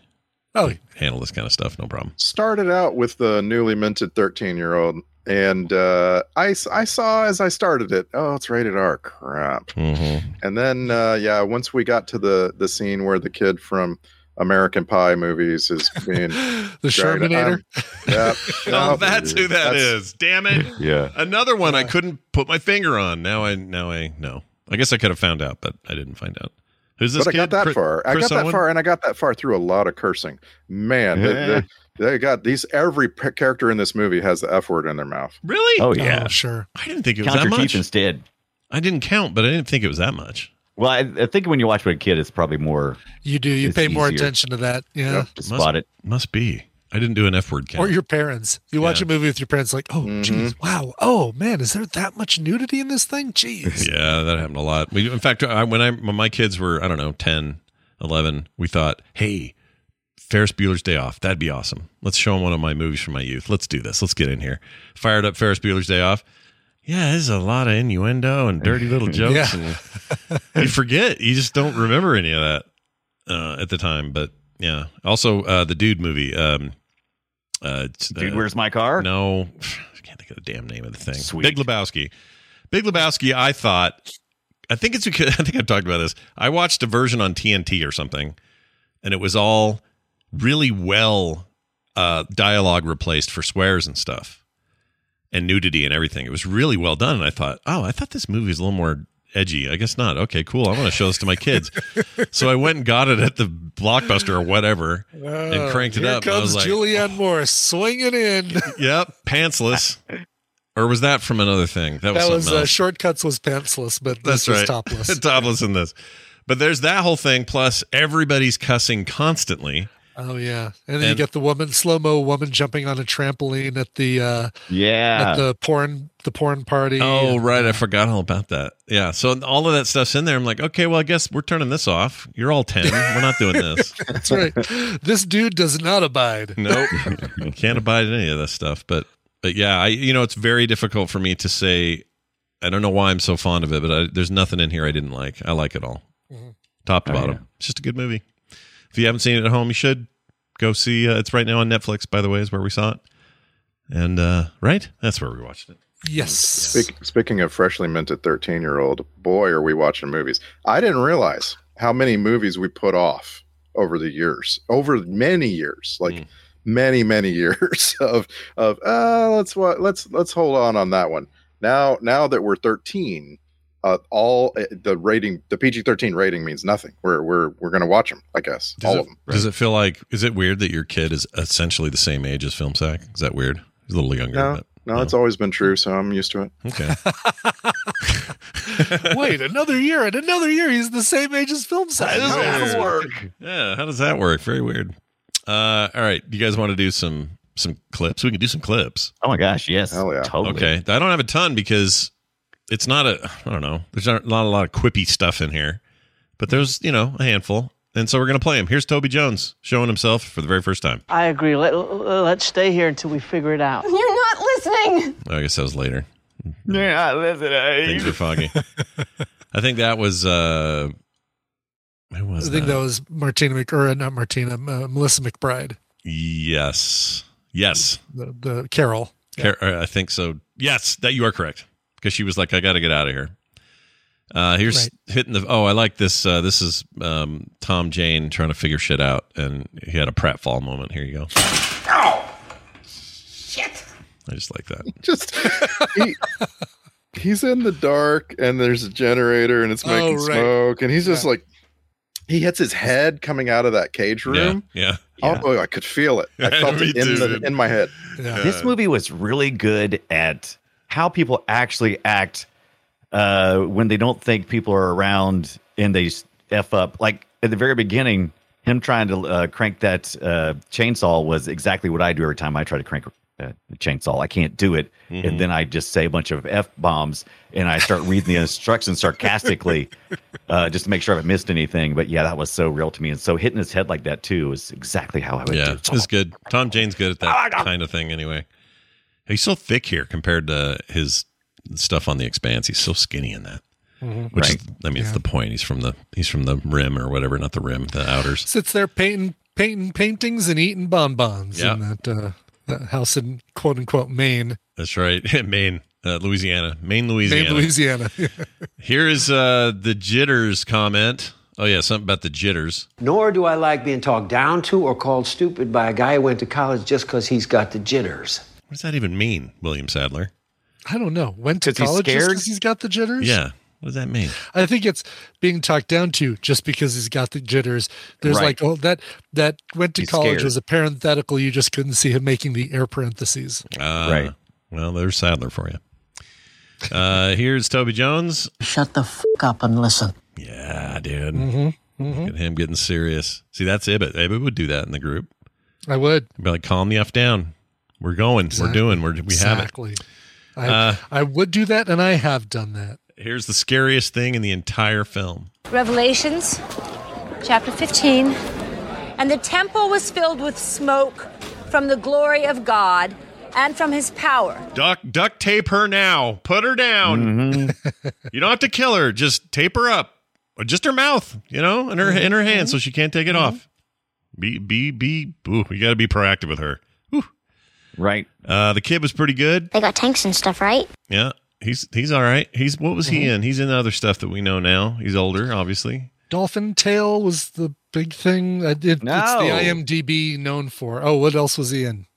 Oh, Handle this kind of stuff, no problem. started out with the newly minted 13 year old and uh, I, s- I saw as i started it oh it's rated r crap Mm-hmm. and then uh, yeah once we got to the the scene where the kid from american pie movies is being the Shermanator. yeah Oh, that's who that That's- is. Damn it. Yeah. Another one I couldn't put my finger on. Now I now I know. I guess I could have found out, but I didn't find out. Who's this but I got that Chris- far. I Chris got that Owen? far, and I got that far through a lot of cursing. Man, they- Yeah. they, they got these. Every p- character in this movie has the f word in their mouth. Really? Oh, yeah. Oh, sure. I didn't think it was Count that your much. teeth instead. I didn't count, but I didn't think it was that much. Well, I, I think when you watch with a kid, it's probably more You do. You pay more attention to that. Yeah. to spot it. Must be. I didn't do an F word count. Or your parents. You watch Yeah. a movie with your parents, like, oh, Mm-hmm. wow, oh man, is there that much nudity in this thing? Jeez. Yeah, that happened a lot. We, in fact, I, when I when my kids were I don't know 10, 11, we thought, hey, Ferris Bueller's Day Off, that'd be awesome. Let's show him one of my movies from my youth. Let's do this. Let's get in here. Fired up Ferris Bueller's Day Off. Yeah, there's a lot of innuendo and dirty little jokes, and you forget. You just don't remember any of that uh, at the time. But yeah, also uh, the Dude movie. Um, uh, Dude, uh, where's my car? no, I can't think of the damn name of the thing. Sweet. Big Lebowski. Big Lebowski. I thought. I think it's because I think I've talked about this. I watched a version on TNT or something, and it was all really well uh, dialogue replaced for swears and stuff, and nudity and everything. It was really well done. And I thought, oh, I thought this movie was a little more edgy. I guess not. Okay, cool. I want to show this to my kids. so I went and got it at the Blockbuster or whatever, and cranked it up. comes was like, Julianne Moore swinging in. Yep, pantsless. Or was that from another thing? That was that was uh, shortcuts was pantsless, but this That's was right. topless. topless in this. But there's that whole thing. Plus, everybody's cussing constantly. Oh yeah, and then you get the woman slow mo woman jumping on a trampoline at the uh, Yeah. at the porn the porn party. Oh, right. I forgot all about that. Yeah. So all of that stuff's in there. I'm like, okay, well, I guess we're turning this off. You're all 10. We're not doing this. That's right. this dude does not abide. Nope. Can't abide any of this stuff. But, but yeah, I, you know, it's very difficult for me to say, I don't know why I'm so fond of it, but I, there's nothing in here I didn't like. I like it all. Top to Oh, bottom. yeah. It's just a good movie. If you haven't seen it at home, you should. go see. Uh, it's right now on Netflix. By the way, is where we saw it. And uh, right, that's where we watched it. Yes. Speak, speaking of freshly minted 13 year old, boy, are we watching movies. I didn't realize how many movies we put off over the years, over many years, like many, many years of, of, uh, let's, wa- let's, let's hold on on that one. Now, now that we're 13, uh, all uh, the rating, the PG 13 rating means nothing. We're, we're, we're going to watch them, I guess. Does all it, of them. Does it feel like? Is it weird that your kid is essentially the same age as Film Sack? Is that weird? He's a little younger. No, but- no, it's always been true. So I'm used to it. Okay. Wait, another year and another year. He's the same age as Film Sack. Yeah, how does that work? Very weird. Uh, all right, you guys want to do some some clips? We can do some clips. Oh my gosh, yes. Hell yeah. Totally. Okay, I don't have a ton because it's not a. I don't know. There's not, not a lot of quippy stuff in here, but there's you know a handful, and so we're gonna play him. Here's Toby Jones showing himself for the very first time. I agree. Let, let's stay here until we figure it out. You're not listening. I guess that was later. Yeah, listen. Things are foggy. I think that was. uh Who was I think that was Martina Mc, or uh, not Martina, uh, Melissa McBride, Yes. Yes. the, the Carol. Car- uh, I think so. Yes, that you are correct. Because she was like, I got to get out of here. Uh, here's Right. hitting the. Oh, I like this. Uh, this is um, Tom Jane trying to figure shit out, and he had a pratfall moment. Here you go. Oh, shit. I just like that. Just he, he's in the dark and there's a generator and it's Oh, making right. smoke and he's just like he hits his head coming out of that cage room. Yeah. Oh, boy, I could feel it. I felt it in, the, in my head. Yeah. This movie was really good at how people actually act uh, when they don't think people are around and they f up. Like at the very beginning, him trying to uh, crank that uh, chainsaw was exactly what I do every time I try to crank a chainsaw. I can't do it, Mm-hmm. and then I just say a bunch of f bombs and I start reading the instructions sarcastically uh, just to make sure I haven't missed anything. But yeah, that was so real to me, and so hitting his head like that too is exactly how I would Yeah. do. It was good. Tom Jane's good at that kind of thing anyway. He's so thick here compared to his stuff on the expanse. He's so skinny in that. Which is, I mean, it's the point. He's from the he's from the rim or whatever, not the rim, the outers. Sits there painting, painting paintings and eating bonbons Yeah. in that, uh, that house in quote unquote Maine, That's right. Maine, uh, Louisiana, Maine, Louisiana. Maine, Louisiana. Here is uh, the jitters comment. Oh yeah, something about the jitters. Nor do I like being talked down to or called stupid by a guy who went to college just because he's got the jitters. What does that even mean, William Sadler? I don't know. Went to college just because he's got the jitters. Yeah. What does that mean? I think it's being talked down to just because he's got the jitters. There's Right. like oh that that went to He's college scared. was a parenthetical. You just couldn't see him making the air parentheses. Uh, Right. Well, there's Sadler for you. Uh, here's Toby Jones. Shut the f up and listen. Yeah, dude. Mm-hmm. Mm-hmm. Look at him getting serious. See, that's Ibbott. Ibbott would do that in the group. I would Be like, calm the f down. We're going. We're Exactly. doing. We're we have it. exactly. I, Uh, I would do that, and I have done that. Here's the scariest thing in the entire film. Revelations, chapter 15. And the temple was filled with smoke from the glory of God and from his power. Duck duct tape her now. Put her down. Mm-hmm. you don't have to kill her. Just tape her up. Or just her mouth, you know, and her in her hand mm-hmm. so she can't take it mm-hmm. off. Be be be ooh, you gotta be proactive with her. Right. Uh the kid was pretty good. They got tanks and stuff, right? Yeah. He's he's all right. He's what was he in? He's in other stuff that we know now. He's older, obviously. Dolphin Tale was the big thing. I did. It's the IMDb known for. Oh, what else was he in?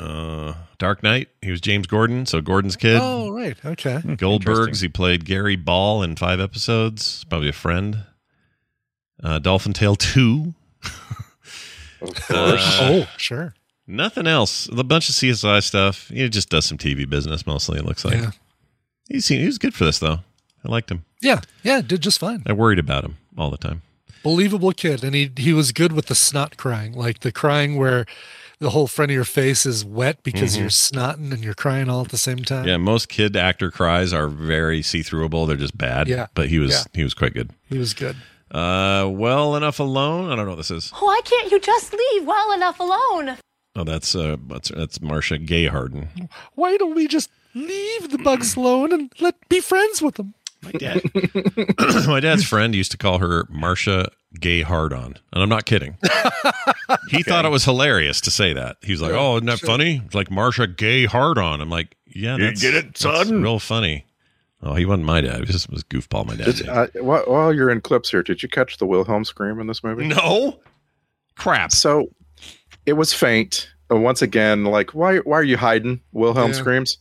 Uh Dark Knight. He was James Gordon, so Gordon's kid. Oh, right. Okay. Goldberg's. He played Gary Ball in five episodes. Probably a friend. Uh, Dolphin Tale two. Of Uh, course. oh, sure. Nothing else. A bunch of CSI stuff. He just does some TV business mostly. It looks like. Yeah. He's he was good for this though. I liked him. Yeah. Yeah. Did just fine. I worried about him all the time. Believable kid, and he he was good with the snot crying, like the crying where the whole front of your face is wet because Mhm. you're snotting and you're crying all at the same time. Yeah, most kid actor cries are very see throughable. They're just bad. Yeah. but he was Yeah. he was quite good. He was good. Uh, well enough alone. I don't know what this is. Why can't you just leave well enough alone? Oh, that's uh, that's that's Marcia Gay Harden. Why don't we just leave the bugs alone and let be friends with them? My dad, my dad's friend used to call her Marsha Gay Hardon, and I'm not kidding. he thought it was hilarious to say that. He was like, Yeah, "Oh, isn't that sure. funny?" It's like Marsha Gay Hardon. I'm like, "Yeah, You get it, that's son? real funny." Oh, he wasn't my dad. He just was goofball. My dad. Did, uh, while, while you're in clips here, did you catch the Wilhelm scream in this movie? No. Crap. So it was faint. Once again, like why why are you hiding? Wilhelm Yeah. screams.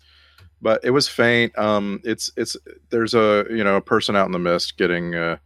But it was faint. Um it's it's there's a you know a person out in the mist getting uh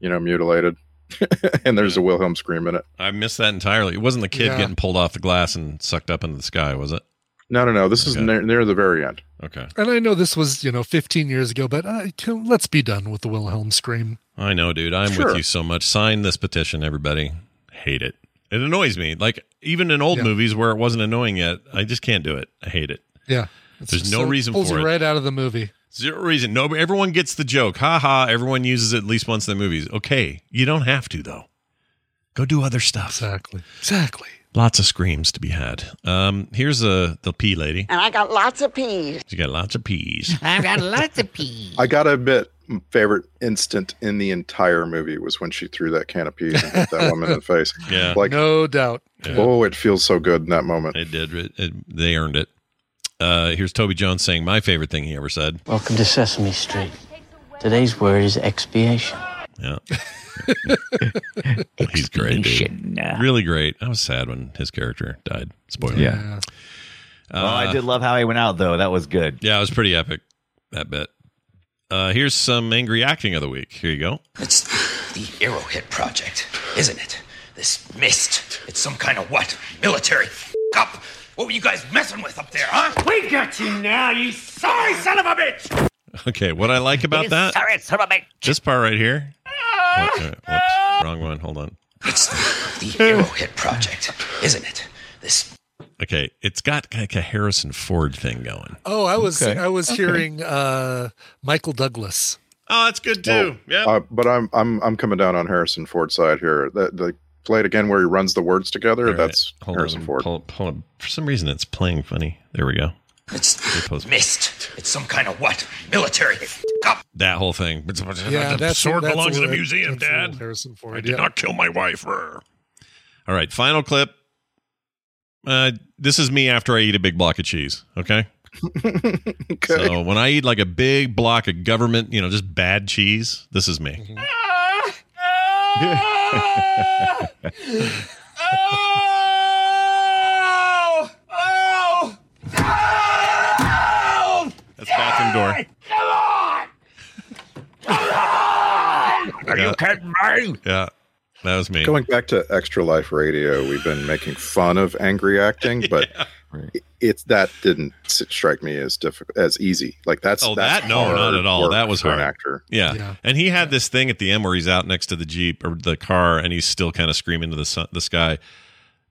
you know mutilated. and there's a Wilhelm scream in it. I missed that entirely. It wasn't the kid Yeah. getting pulled off the glass and sucked up into the sky, was it? No, no, no. This is near, near the very end. Okay. And I know this was, you know, 15 years ago, but uh, can- let's be done with the Wilhelm scream. I know, dude. I'm Sure. with you so much. Sign this petition, everybody. Hate it. It annoys me. Like even in old Yeah. movies where it wasn't annoying yet, I just can't do it. I hate it. Yeah. It's There's no so- reason pulls for it. right out of the movie. Zero reason. No, everyone gets the joke. Ha ha. Everyone uses it at least once in the movies. Okay, you don't have to though. Go do other stuff. Exactly. Exactly. Lots of screams to be had. Um, here's a the pea lady. And I got lots of peas. She got lots of peas. I've got lots of peas. I gotta admit, m- favorite instant in the entire movie was when she threw that can of peas and hit that woman in the face. Yeah. Like, No doubt. oh, it feels so good in that moment. It did. It, it, they earned it. Uh, here's Toby Jones saying my favorite thing he ever said. Welcome to Sesame Street. Today's word is expiation. Yeah. He's great, dude. Really great. I was sad when his character died. Spoiler. Yeah. Uh, oh, I did love how he went out though. That was good. Yeah, it was pretty epic. That bit. Uh, here's some angry acting of the week. Here you go. It's the Arrowhead Project, isn't it? This mist. It's some kind of what? Military f- up. What were you guys messing with up there, huh? We got you now, you sorry son of a bitch! Okay, what I like about that, Sorry, son of a bitch. this part right here. What- whoops, wrong one. Hold on. It's the Arrowhead Project, isn't it? This Okay, it's got like a Harrison Ford thing going. Oh, I was Okay. I was Okay. hearing uh, Michael Douglas. Oh, that's good too. yeah. Uh, but I'm I'm I'm coming down on Harrison Ford's side here. The the play it again where he runs the words together. All right, That's hold Harrison on, Ford. Hold, hold on. For some reason, it's playing funny. There we go. It's mist. It's some kind of what? Military f- That whole thing. Yeah, the that's sword that's belongs in the museum, that's a Dad. Harrison Ford. I did yeah. not kill my wife. All right, final clip. Uh, this is me after I eat a big block of cheese. Okay. Okay. So when I eat like a big block of government, you know, just bad cheese, this is me. Oh! That's bathroom door. Are you kidding me? Yeah, that was me. Going back to Extra Life Radio, we've been making fun of angry acting, but it- it's that didn't strike me as difficult as easy. Like that's Oh, that's that no, not at all. That was for hard. an actor. Yeah. Yeah. and he had this thing at the end where he's out next to the jeep or the car, and he's still kind of screaming to the sun, the sky.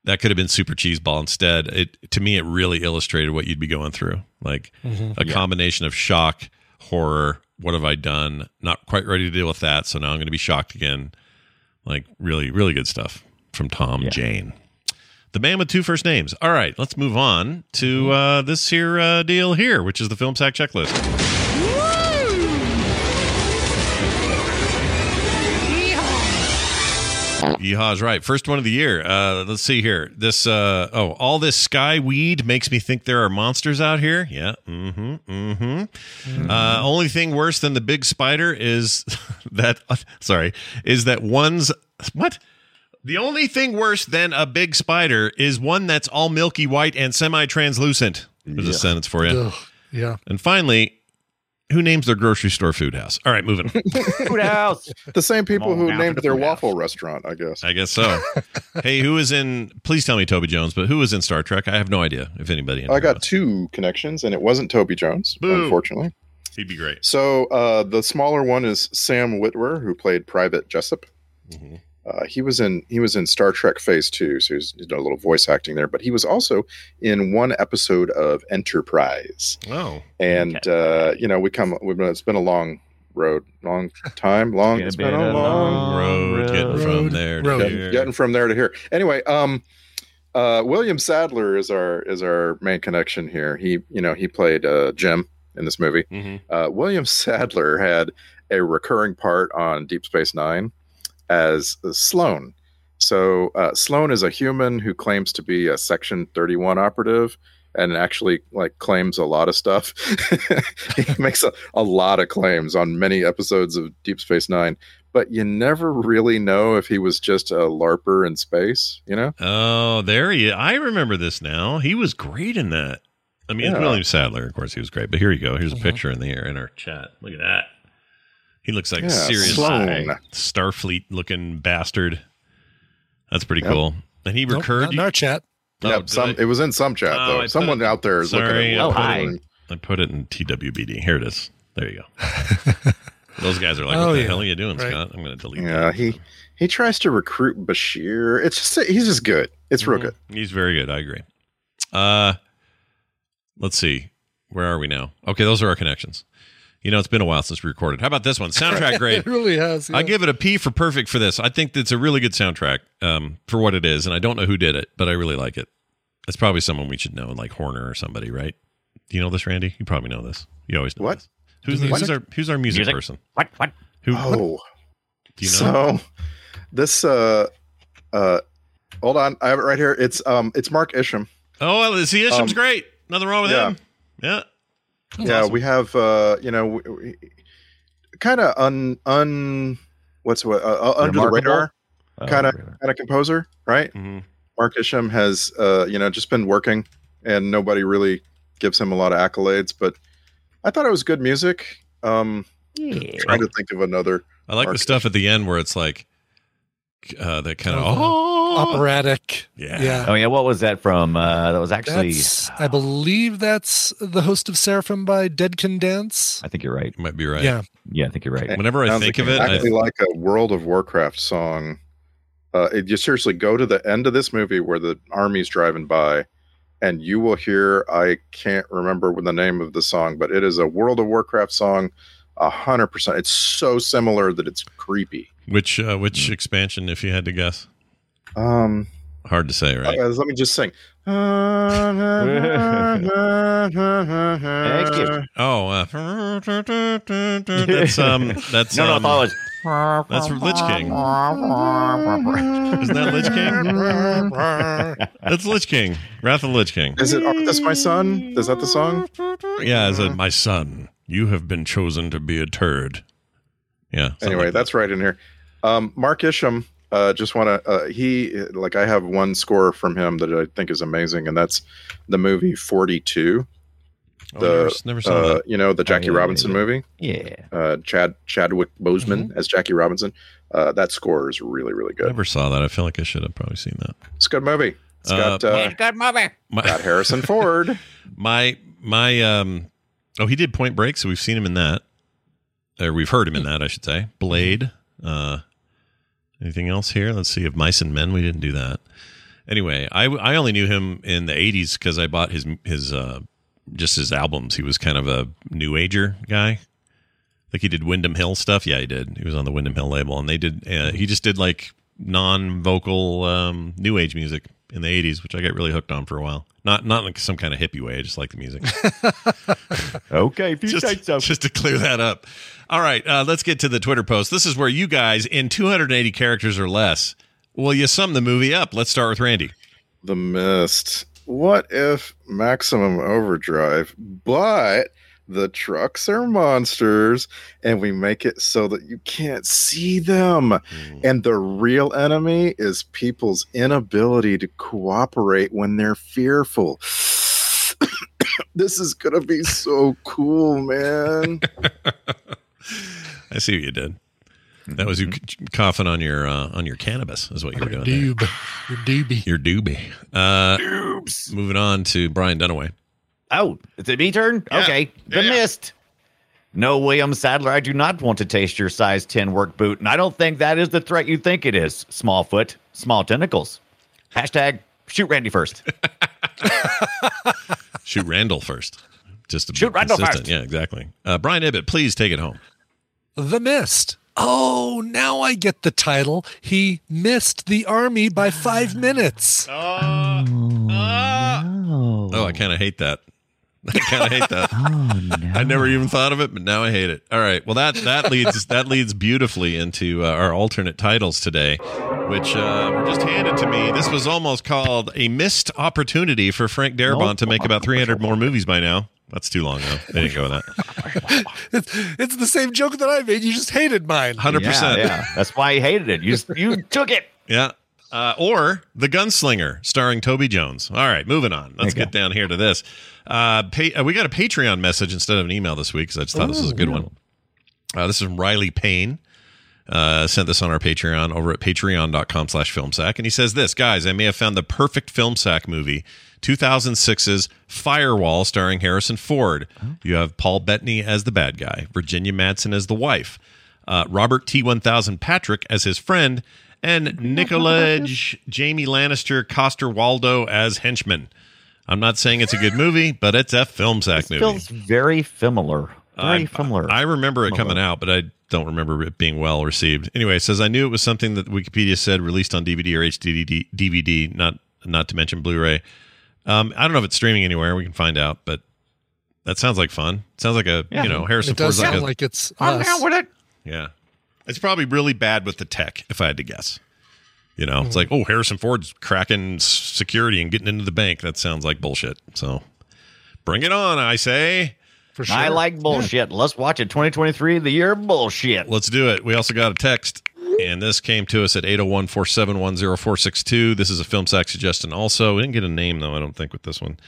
That could have been super cheeseball instead. It to me, it really illustrated what you'd be going through, like Mhm. a combination of shock, horror. What have I done? Not quite ready to deal with that, so now I'm going to be shocked again. Like really, really good stuff from Tom Jane. The man with two first names. All right, let's move on to uh, this here uh, deal here, which is the film sack checklist. Yeehaw's right. First one of the year. Uh, let's see here. This uh, oh, all this sky weed makes me think there are monsters out here. Yeah. Mm-hmm. Mm-hmm. Uh, only thing worse than the big spider is that. sorry, is that one's what? The only thing worse than a big spider is one that's all milky white and semi-translucent. There's a sentence for you. Ugh, yeah. And finally, who names their grocery store food house? All right, moving. Food house. The same people who named their food house. waffle restaurant, I guess. I guess so. hey, who is in? Please tell me Toby Jones, but who is in Star Trek? I have no idea if anybody. I got two connections, and it wasn't Toby Jones, Boo. unfortunately. He'd be great. So uh, the smaller one is Sam Witwer, who played Private Jessup. Mm-hmm. Uh, he was in he was in Star Trek Phase Two, so he's you know, a little voice acting there. But he was also in one episode of Enterprise, Oh, and uh, you know we come we've been, it's been a long road, long time, long. It's It's been been a a long long road getting from Road. there Road. to getting, here. getting from there to here. Anyway, um, uh, William Sadler is our is our main connection here. He you know he played uh, Jim in this movie. Mm-hmm. Uh, William Sadler had a recurring part on Deep Space Nine as Sloan. So uh, Sloan is a human who claims to be a Section 31 operative and actually like claims a lot of stuff. he makes a, a lot of claims on many episodes of Deep Space Nine, but you never really know if he was just a larper in space. You know? Oh, there he. I remember this now. He was great in that. I mean, Yeah. William Sadler, of course, he was great. But here you go. Here's a picture in the air in our chat. Look at that. He looks like Yeah, a serious Sloan. Starfleet looking bastard. That's pretty Yep. cool. And he Nope, recurred. not in our chat. Oh, Yep, some, I- it was in some chat Oh, though. put Someone it- out there is Sorry, looking I at put, what it in, I put it in TWBD. Here it is. There you go. Those guys are like, Oh, "What the yeah. hell are you doing, Right. Scott?" I'm going to delete. Yeah, that. he he tries to recruit Bashir. It's just he's just good. It's real good. He's very good. I agree. Uh, let's see. Where are we now? Okay, those are our connections. You know, it's been a while since we recorded. How about this one? Soundtrack grade. it really has. I give it a P for perfect for this. I think it's a really good soundtrack um, for what it is, and I don't know who did it, but I really like it. It's probably someone we should know, like Horner or somebody, right? Do you know this, Randy? You probably know this. You always know What? this. Who's, The who's our who's our music, Music? person? What? What? Who? Oh, do you know? so this uh uh hold on, I have it right here. It's um it's Mark Isham. oh, well, see, Isham's Um, great. Nothing wrong with yeah. him. Yeah. Yeah, we have uh you know kind of un un what's what uh, uh, under the radar kind of radar. kind of composer, right? Mm-hmm. Mark Isham has uh you know just been working and nobody really gives him a lot of accolades, but I thought it was good music. Um trying to think of another I like the Mark stuff at the end where it's like uh, that kind of Oh, oh, operatic. Yeah. Yeah. Oh yeah, what was that from? Uh, that was actually. That's, I believe that's the host of Seraphim by Dead Can Dance. I think you're right. You might be right. Yeah. Yeah, I think you're right. Whenever I Sounds think of it, I, exactly like a World of Warcraft song. Uh, it, you seriously go to the end of this movie where the army's driving by, and you will hear. I can't remember the name of the song, but it is a World of Warcraft song. A hundred percent. It's so similar that it's creepy. which uh, which expansion, if you had to guess? Um, Hard to say, right? uh, let me just sing. Thank you. Oh, uh, that's um, that's No, no, I um, thought it that's Lich King. Isn't that Lich King? That's Lich King. Wrath of Lich King. Is it Arthas, my son? Is that the song? Yeah, is it my son, you have been chosen to be a turd. Yeah. anyway, like that's right in here. Um, Mark Isham, uh, just want to uh, he like I have one score from him that I think is amazing, and that's the movie Forty Two. Oh, The never- never saw uh, that. you know the Jackie yeah, yeah, Robinson yeah. movie. Yeah. Uh, Chad Chadwick Boseman Mm-hmm. as Jackie Robinson. Uh, that score is really really good. Never saw that. I feel like I should have probably seen that. It's a good movie. It's got uh, Good movie. My, got Harrison Ford. my my um oh he did Point Break, so we've seen him in that. Or we've heard him in that, I should say. Blade. Uh anything else here? Let's see if Mice and Men, we didn't do that. Anyway, I I only knew him in the 80s cuz I bought his his uh just his albums. He was kind of a new ager guy. Like he did Windham Hill stuff. Yeah, he did. He was on the Windham Hill label, and they did. Uh, he just did like non-vocal um, new age music in the '80s, which I got really hooked on for a while. Not not like some kind of hippie way. I just like the music. Okay, if you just, say so. just to clear that up. All right, uh, let's get to the Twitter post. This is where you guys, in 280 characters or less, will you sum the movie up? Let's start with Randy. The Mist. What if Maximum Overdrive, but the trucks are monsters and we make it so that you can't see them? And the real enemy is people's inability to cooperate when they're fearful. this is going to be so cool, man. I see what you did. That was you c- coughing on your uh, on your cannabis, is what you were doing. there. Doob. Your doobie. Your doobie. Uh, moving on to Brian Dunaway. Oh, is it me turn? Okay. The Mist. No, William Sadler, I do not want to taste your size 10 work boot, and I don't think that is the threat you think it is. Small foot, small tentacles. Hashtag shoot Randy first. Shoot Randall first. Just to be Shoot Randall consistent. first. Yeah, exactly. Uh, Brian Ibbott, please take it home. The Mist. Oh, now I get the title. He missed the army by five minutes. Oh, I kind of hate that. I kind of hate that. oh, no. I never even thought of it, but now I hate it. All right. Well, that that leads that leads beautifully into uh, our alternate titles today, which uh, were just handed to me. This was almost called a missed opportunity for Frank Darabont to make about 300 more movies by now. That's too long though. They didn't go with that. it's, it's the same joke that I made. You just hated mine. 100%. Yeah, yeah. That's why he hated it. You you took it. Yeah. Uh, or The Gunslinger, starring Toby Jones. All right, moving on. Let's get down here to this. Uh, pay, uh, we got a Patreon message instead of an email this week because I just thought this was a good one. Uh, this is from Riley Payne. Uh, sent this on our Patreon over at patreon.com slash filmsack. And he says this, guys, I may have found the perfect film sack movie, 2006's Firewall starring Harrison Ford. You have Paul Bettany as the bad guy, Virginia Madsen as the wife, uh, Robert T1000 Patrick as his friend, and Nikolaj Jamie Lannister Coster-Waldau as henchman. I'm not saying it's a good movie, but it's a film sack movie. Feels very similar. Very I, similar. I remember it coming out, but I don't remember it being well received. Anyway, it says I knew it was something that Wikipedia said released on DVD or HD DVD, not not to mention Blu-ray. Um, I don't know if it's streaming anywhere. We can find out, but that sounds like fun. sounds like a Yeah. you know Harrison It does Ford's like a, like it's I'm us. down with it. yeah. It's probably really bad with the tech, if I had to guess. You know, Mm-hmm. it's like, oh, Harrison Ford's cracking security and getting into the bank. That sounds like bullshit. So bring it on, I say. For sure. I like bullshit. Let's watch it. 2023, the year of bullshit. Let's do it. We also got a text, and this came to us at 801 471 0462. This is a film sack suggestion also. We didn't get a name, though, I don't think, with this one.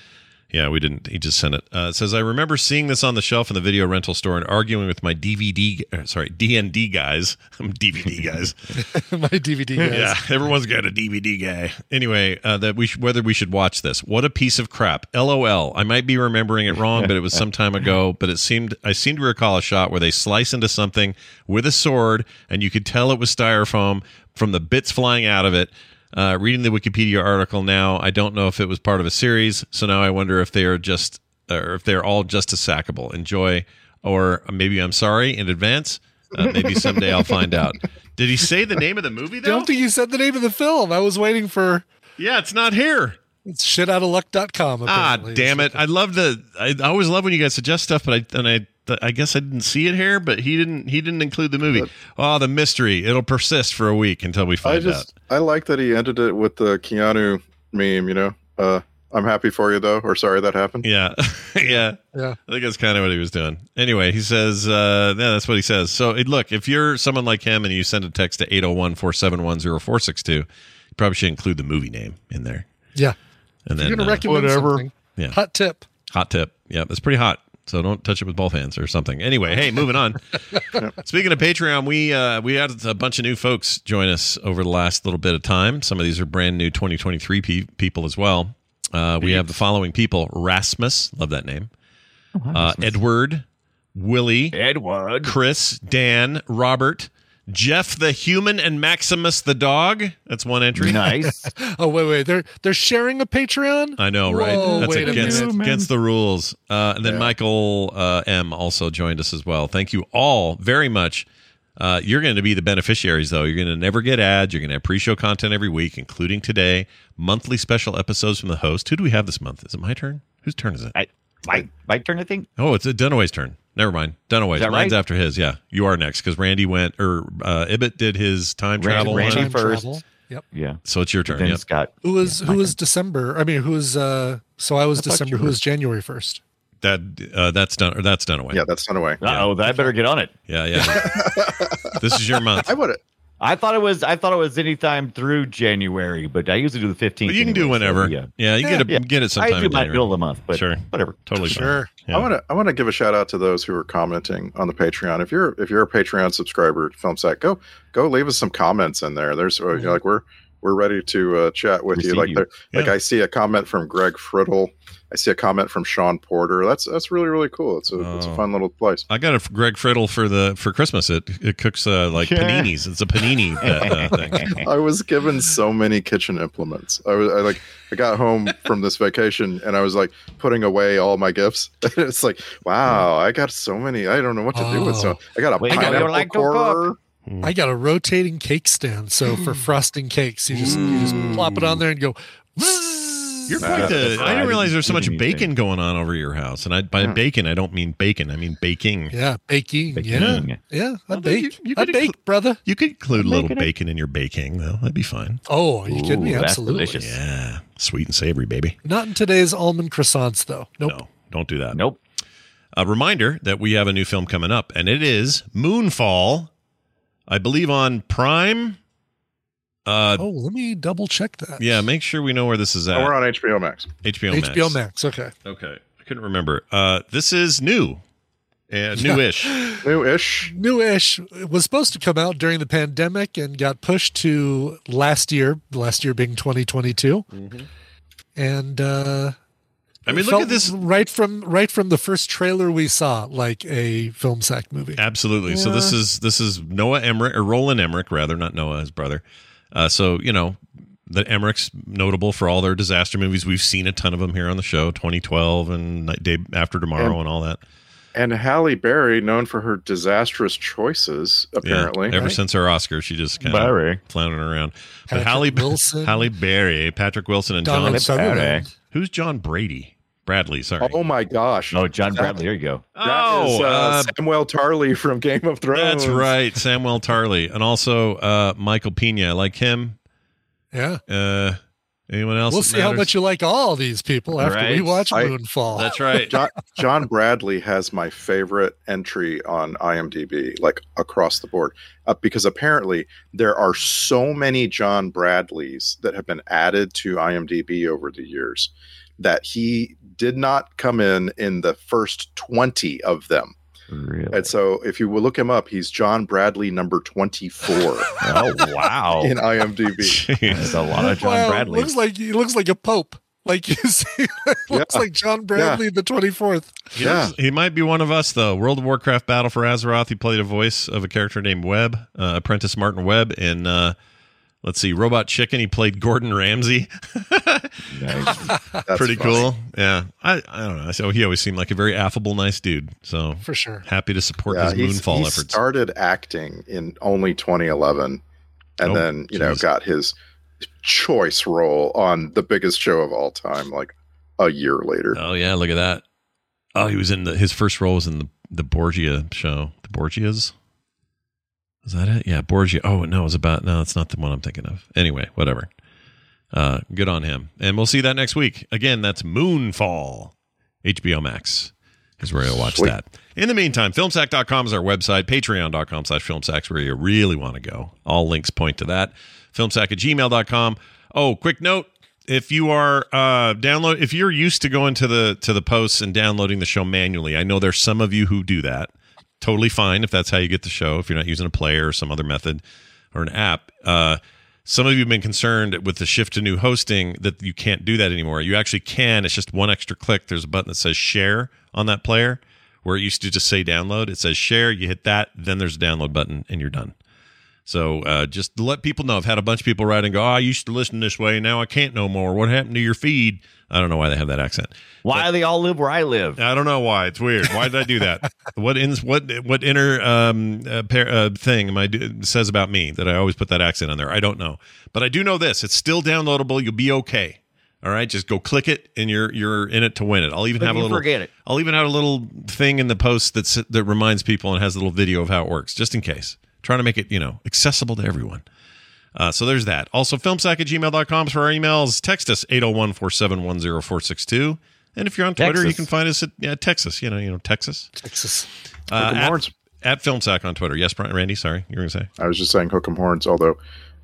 Yeah, we didn't. He just sent it. Uh, it says, I remember seeing this on the shelf in the video rental store and arguing with my DVD, uh, sorry, DND guys. I'm DVD guys. My DVD guys. Yeah, everyone's got a DVD guy. Anyway, uh, that we sh- whether we should watch this. What a piece of crap. LOL. I might be remembering it wrong, but it was some time ago. But it seemed I seem to recall a shot where they slice into something with a sword, and you could tell it was styrofoam from the bits flying out of it. Uh, reading the Wikipedia article now, I don't know if it was part of a series. So now I wonder if they are just, or if they're all just as sackable. Enjoy, or maybe I'm sorry in advance. Uh, maybe someday I'll find out. Did he say the name of the movie I though? don't think you said the name of the film. I was waiting for Yeah, it's not here. it's shitoutofluck.com. Ah, apparently. damn it! I love the. I, I always love when you guys suggest stuff, but I and I. I guess I didn't see it here, but he didn't. He didn't include the movie. Oh, the mystery! It'll persist for a week until we I find just out. I like that he ended it with the Keanu meme. You know, uh, I'm happy for you though, or sorry that happened. Yeah, yeah, Yeah. I think that's kind of what he was doing. Anyway, he says, uh, yeah, that's what he says. So, look, if you're someone like him and you send a text to 801 471 0462, you probably should include the movie name in there. Yeah. And You're then, going to uh, recommend something. Yeah. Hot tip. Hot tip. Yeah, it's pretty hot. So don't touch it with both hands or something. Anyway, hey, moving on. Speaking of Patreon, we uh, we had a bunch of new folks join us over the last little bit of time. Some of these are brand new 2023 pe- people as well. Uh, we have the following people: Rasmus, love that name. Uh, Edward, Willie, Edward, Chris, Dan, Robert, Jeff the human, and Maximus the dog. That's one entry. Nice. Oh wait, wait. They're they're sharing a Patreon. I know, right? Whoa, That's against minute. against the rules. Uh, and then Michael uh, M also joined us as well. Thank you all very much. Uh, you're going to be the beneficiaries, though. You're going to never get ads. You're going to have pre-show content every week, including today. Monthly special episodes from the host. Who do we have this month? Is it my turn? Whose turn is it? I, my my turn, I think. Oh, it's a Dunaway's turn. Never mind. Dunaway's. Is that Mine's right? after his. Yeah, you are next because Randy went or uh, Ibbott did his time Randy- travel. Randy. Time first. travel. Yep. Yeah. So it's your turn. Then Yep. Scott. Who was Yeah, who my was December? I mean, who was uh? So I was I December. Who was January first? That uh, that's done. Or that's Dunaway. Yeah, that's not away. Oh, I better get on it. Yeah, yeah. this is your month. I would. I thought it was I thought it was anytime through January, but I usually do the 15th. You can do anyway, so, whenever. yeah. yeah. you get it. Yeah. Get it sometime. I do in my January. middle of the month, but sure, whatever. totally. Sure. Yeah. I want to I want to give a shout out to those who are commenting on the Patreon. If you're if you're a Patreon subscriber to FilmSack, go go leave us some comments in there. There's you know, like we're we're ready to uh, chat with you. Like you. like Yeah. I see a comment from Greg Frittle. I see a comment from Sean Porter. That's that's really really cool. It's a it's a Oh. fun little place. I got a Greg Friddle for the for Christmas. It it cooks uh, like Yeah. paninis. It's a panini uh, thing. I was given so many kitchen implements. I was I like I got home from this vacation and I was like putting away all my gifts. it's like wow, I got so many. I don't know what to do with so. I got a Well, you know, you pineapple like corer. I got a rotating cake stand. So for frosting cakes, you just you just plop it on there and go. "Wzzz." You're quite the. I didn't realize there's so much Anything. bacon going on over your house, and I by Hmm. bacon I don't mean bacon. I mean baking. Yeah, baking. Yeah, Baking. yeah. I Well, bake. you- you I could bake, brother. You could include a little Making it. bacon in your baking, though. That'd be fine. Oh, are you kidding me? Ooh, that's Absolutely. delicious. Yeah, sweet and savory, baby. Not in today's almond croissants, though. Nope. No, don't do that. Nope. A reminder that we have a new film coming up, and it is Moonfall. I believe on Prime. Uh, Oh, let me double check that. yeah, make sure we know where this is at. Oh, we're on HBO Max. HBO Max. HBO Max. Okay. Okay, I couldn't remember. Uh, this is new, and newish. New-ish. Newish. It was supposed to come out during the pandemic and got pushed to last year. Last year being 2022. And uh, I mean, look at this. right from right from the first trailer we saw, like a film sack movie. Absolutely. So this is this is Noah Emmerich or Roland Emmerich, rather, not Noah, his brother. Uh, so you know, the Emmerich's notable for all their disaster movies. We've seen a ton of them here on the show, 2012 and Night Day After Tomorrow, and, And- all that. And Halle Berry, known for her disastrous choices, apparently. Yeah, ever right? since her Oscar, she just kind Barry. of floundering around. But Halle Wilson. Halle Berry, Patrick Wilson, and Donald John. Sutherland. Who's John Brady? Bradley. Sorry. Oh my gosh. Oh, John Bradley. There you go. That is, Oh, uh, uh, Samuel Tarly from Game of Thrones. That's right, Samuel Tarly, and also uh, Michael Pena. I like him. Yeah. Uh, anyone else? We'll that see how much you like all these people after we Right. watch I- Moonfall. That's right. John, John Bradley has my favorite entry on IMDb, like across the board, uh, because apparently there are so many John Bradleys that have been added to IMDb over the years that he did not come in in the first 20 of them. Really? And so if you will look him up, he's John Bradley number 24 Oh, wow. in IMDb. That's a lot of John wow, Bradley. Looks like he looks like a pope. Like you see, looks Yeah. like John Bradley the twenty fourth. He, Yeah. looks- he might be one of us, though. World of Warcraft Battle for Azeroth. He played a voice of a character named Webb, uh, Apprentice Martin Webb. In, uh, let's see, Robot Chicken, he played Gordon Ramsay. That's Pretty funny. cool. Yeah. I, I don't know. So he always seemed like a very affable, nice dude. So For sure. happy to support Yeah, his he's- Moonfall he efforts. started acting in only 2011 and Oh, then you know got his choice role on the biggest show of all time like a year later Oh, yeah. Look at that. Oh, he was in the, his first role was in the, the Borgia show. The Borgias? Is that it? Yeah, Borgia. Oh, no, it's about, no, it's not the one I'm thinking of. Anyway, whatever. Uh, good on him. And we'll see that next week. Again, that's Moonfall. HBO Max is where you'll watch Sweet. that. In the meantime, filmsack.com is our website. Patreon.com slash filmsacks where you really want to go. All links point to that. Filmsack at gmail.com. Oh, quick note. If you are uh, download, if you're used to going to the to the posts and downloading the show manually, I know there's some of you who do that. Totally fine if that's how you get the show. If you're not using a player or some other method or an app, uh, some of you have been concerned with the shift to new hosting that you can't do that anymore. You actually can. It's just one extra click. There's a button that says share on that player where it used to just say download. It says share. You hit that, then there's a download button, and you're done. So uh, just to let people know, I've had a bunch of people write and go, oh, I used to listen this way. Now I can't no more. What happened to your feed? I don't know why they have that accent. Why do they all live where I live? I don't know why. It's weird. Why did I do that? what ins what what inner um uh, pair, uh, thing am I do, says about me that I always put that accent on there? I don't know, but I do know this: it's still downloadable. You'll be okay. All right, just go click it, and you're you're in it to win it. I'll even Click have a little. forget it. I'll even have a little thing in the post that's that reminds people and has a little video of how it works, just in case. Trying to make it you know accessible to everyone. Uh, so there's that. Also, filmsack at gmail.com for our emails. Text us 801 471 0462. And if you're on Twitter, you can find us at yeah, Texas. You know, you know, Texas. Texas. Uh, Hook 'em at, horns. at FilmSack on Twitter. Yes, Brian, Randy, sorry. You were going to say? i was just saying hook 'em horns although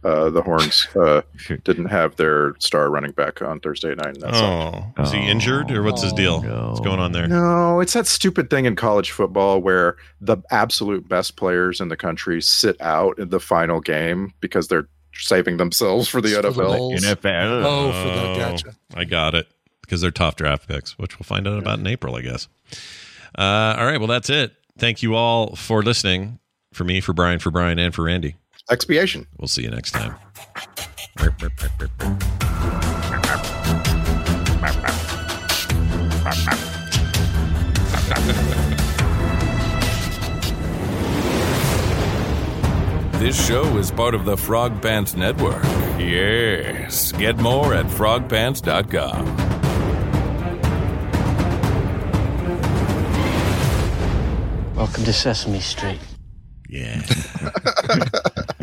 uh, the horns uh, didn't have their star running back on thursday night and that's all. Oh, is he injured or what's his deal? What's going on there? No, it's that stupid thing in college football where the absolute best players in the country sit out in the final game because they're saving themselves for the For the NFL. bowls. NFL. Oh, for the gotcha. I got it because they're tough draft picks, which we'll find out about in April, I guess. Uh, all right. Well, that's it. Thank you all for listening. For me, for Brian, for Brian, and for Randy. Expiation. We'll see you next time. This This show is part of the Frog Pants Network. Yes. Get more at frogpants.com. Welcome to Sesame Street. Yeah.